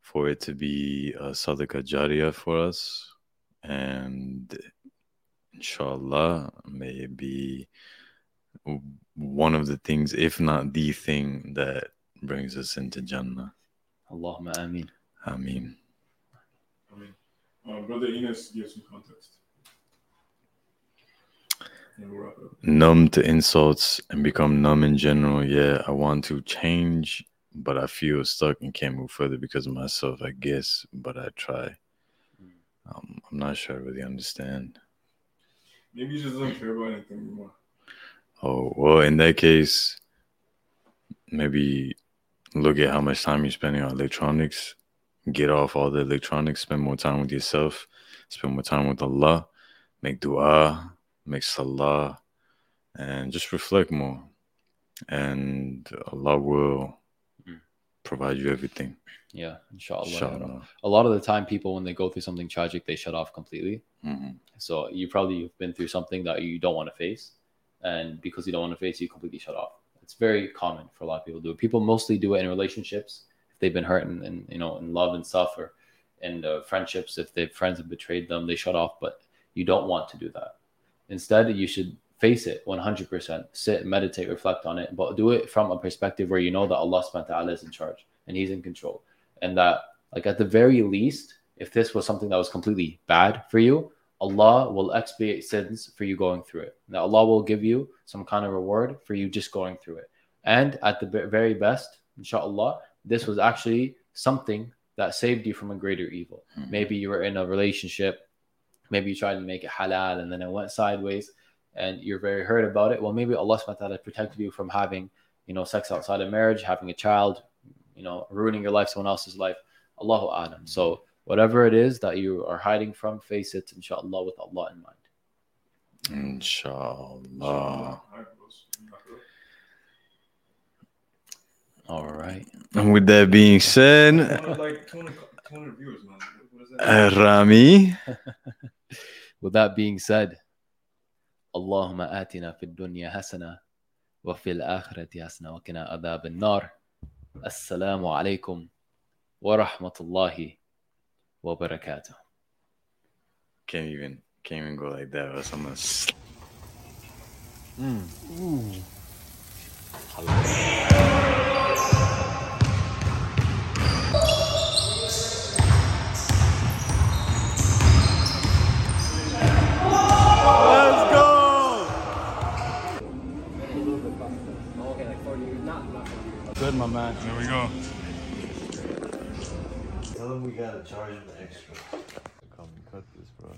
for it to be a sadaqah jariyah for us. And inshallah, may it be one of the things, if not the thing, that brings us into Jannah. Allahumma ameen. Ameen. Ameen. Uh, Brother Enos, give some context. Numb to insults and become numb in general. Yeah, I want to change, but I feel stuck and can't move further because of myself, I guess. But I try. Um, I'm not sure I really understand. Maybe you just don't care about anything anymore. Oh, well, in that case, maybe look at how much time you're spending on electronics. Get off all the electronics, spend more time with yourself, spend more time with Allah, make dua, make salah, and just reflect more. And Allah will mm. provide you everything. Yeah, inshallah. inshallah. A lot of the time, people, when they go through something tragic, they shut off completely. Mm-hmm. So you probably have been through something that you don't want to face. And because you don't want to face, you completely shut off. It's very common for a lot of people to do it. People mostly do it in relationships if they've been hurt and, and you know in love and stuff, or in uh, friendships if their friends have betrayed them, they shut off. But you don't want to do that. Instead, you should face it 100%. Sit, meditate, reflect on it, but do it from a perspective where you know that Allah subhanahu wa ta'ala is in charge and He's in control. And that, like, at the very least, if this was something that was completely bad for you, Allah will expiate sins for you going through it. That Allah will give you some kind of reward for you just going through it. And at the very best, inshallah, this was actually something that saved you from a greater evil. Mm-hmm. Maybe you were in a relationship maybe you tried to make it halal and then it went sideways and you're very hurt about it. Well, maybe Allah subhanahu wa ta'ala protected you from having, you know, sex outside of marriage, having a child, you know, ruining your life, someone else's life. Allahu A'lam. So whatever it is that you are hiding from, face it, inshallah, with Allah in mind. Inshallah. All right. And with that being said, like 200, 200 viewers, man. Uh, Rami. [LAUGHS] With that being said, Allahumma atina fid dunya hasana wa fil akhirati hasana wa qina adhab nar Assalamu alaykum wa rahmatullahi wa barakatuh. Can't even can't even go like that or almost. mm. Ooh. Good, my man. There we go. Tell them we gotta charge them extra. Come and cut this, bro.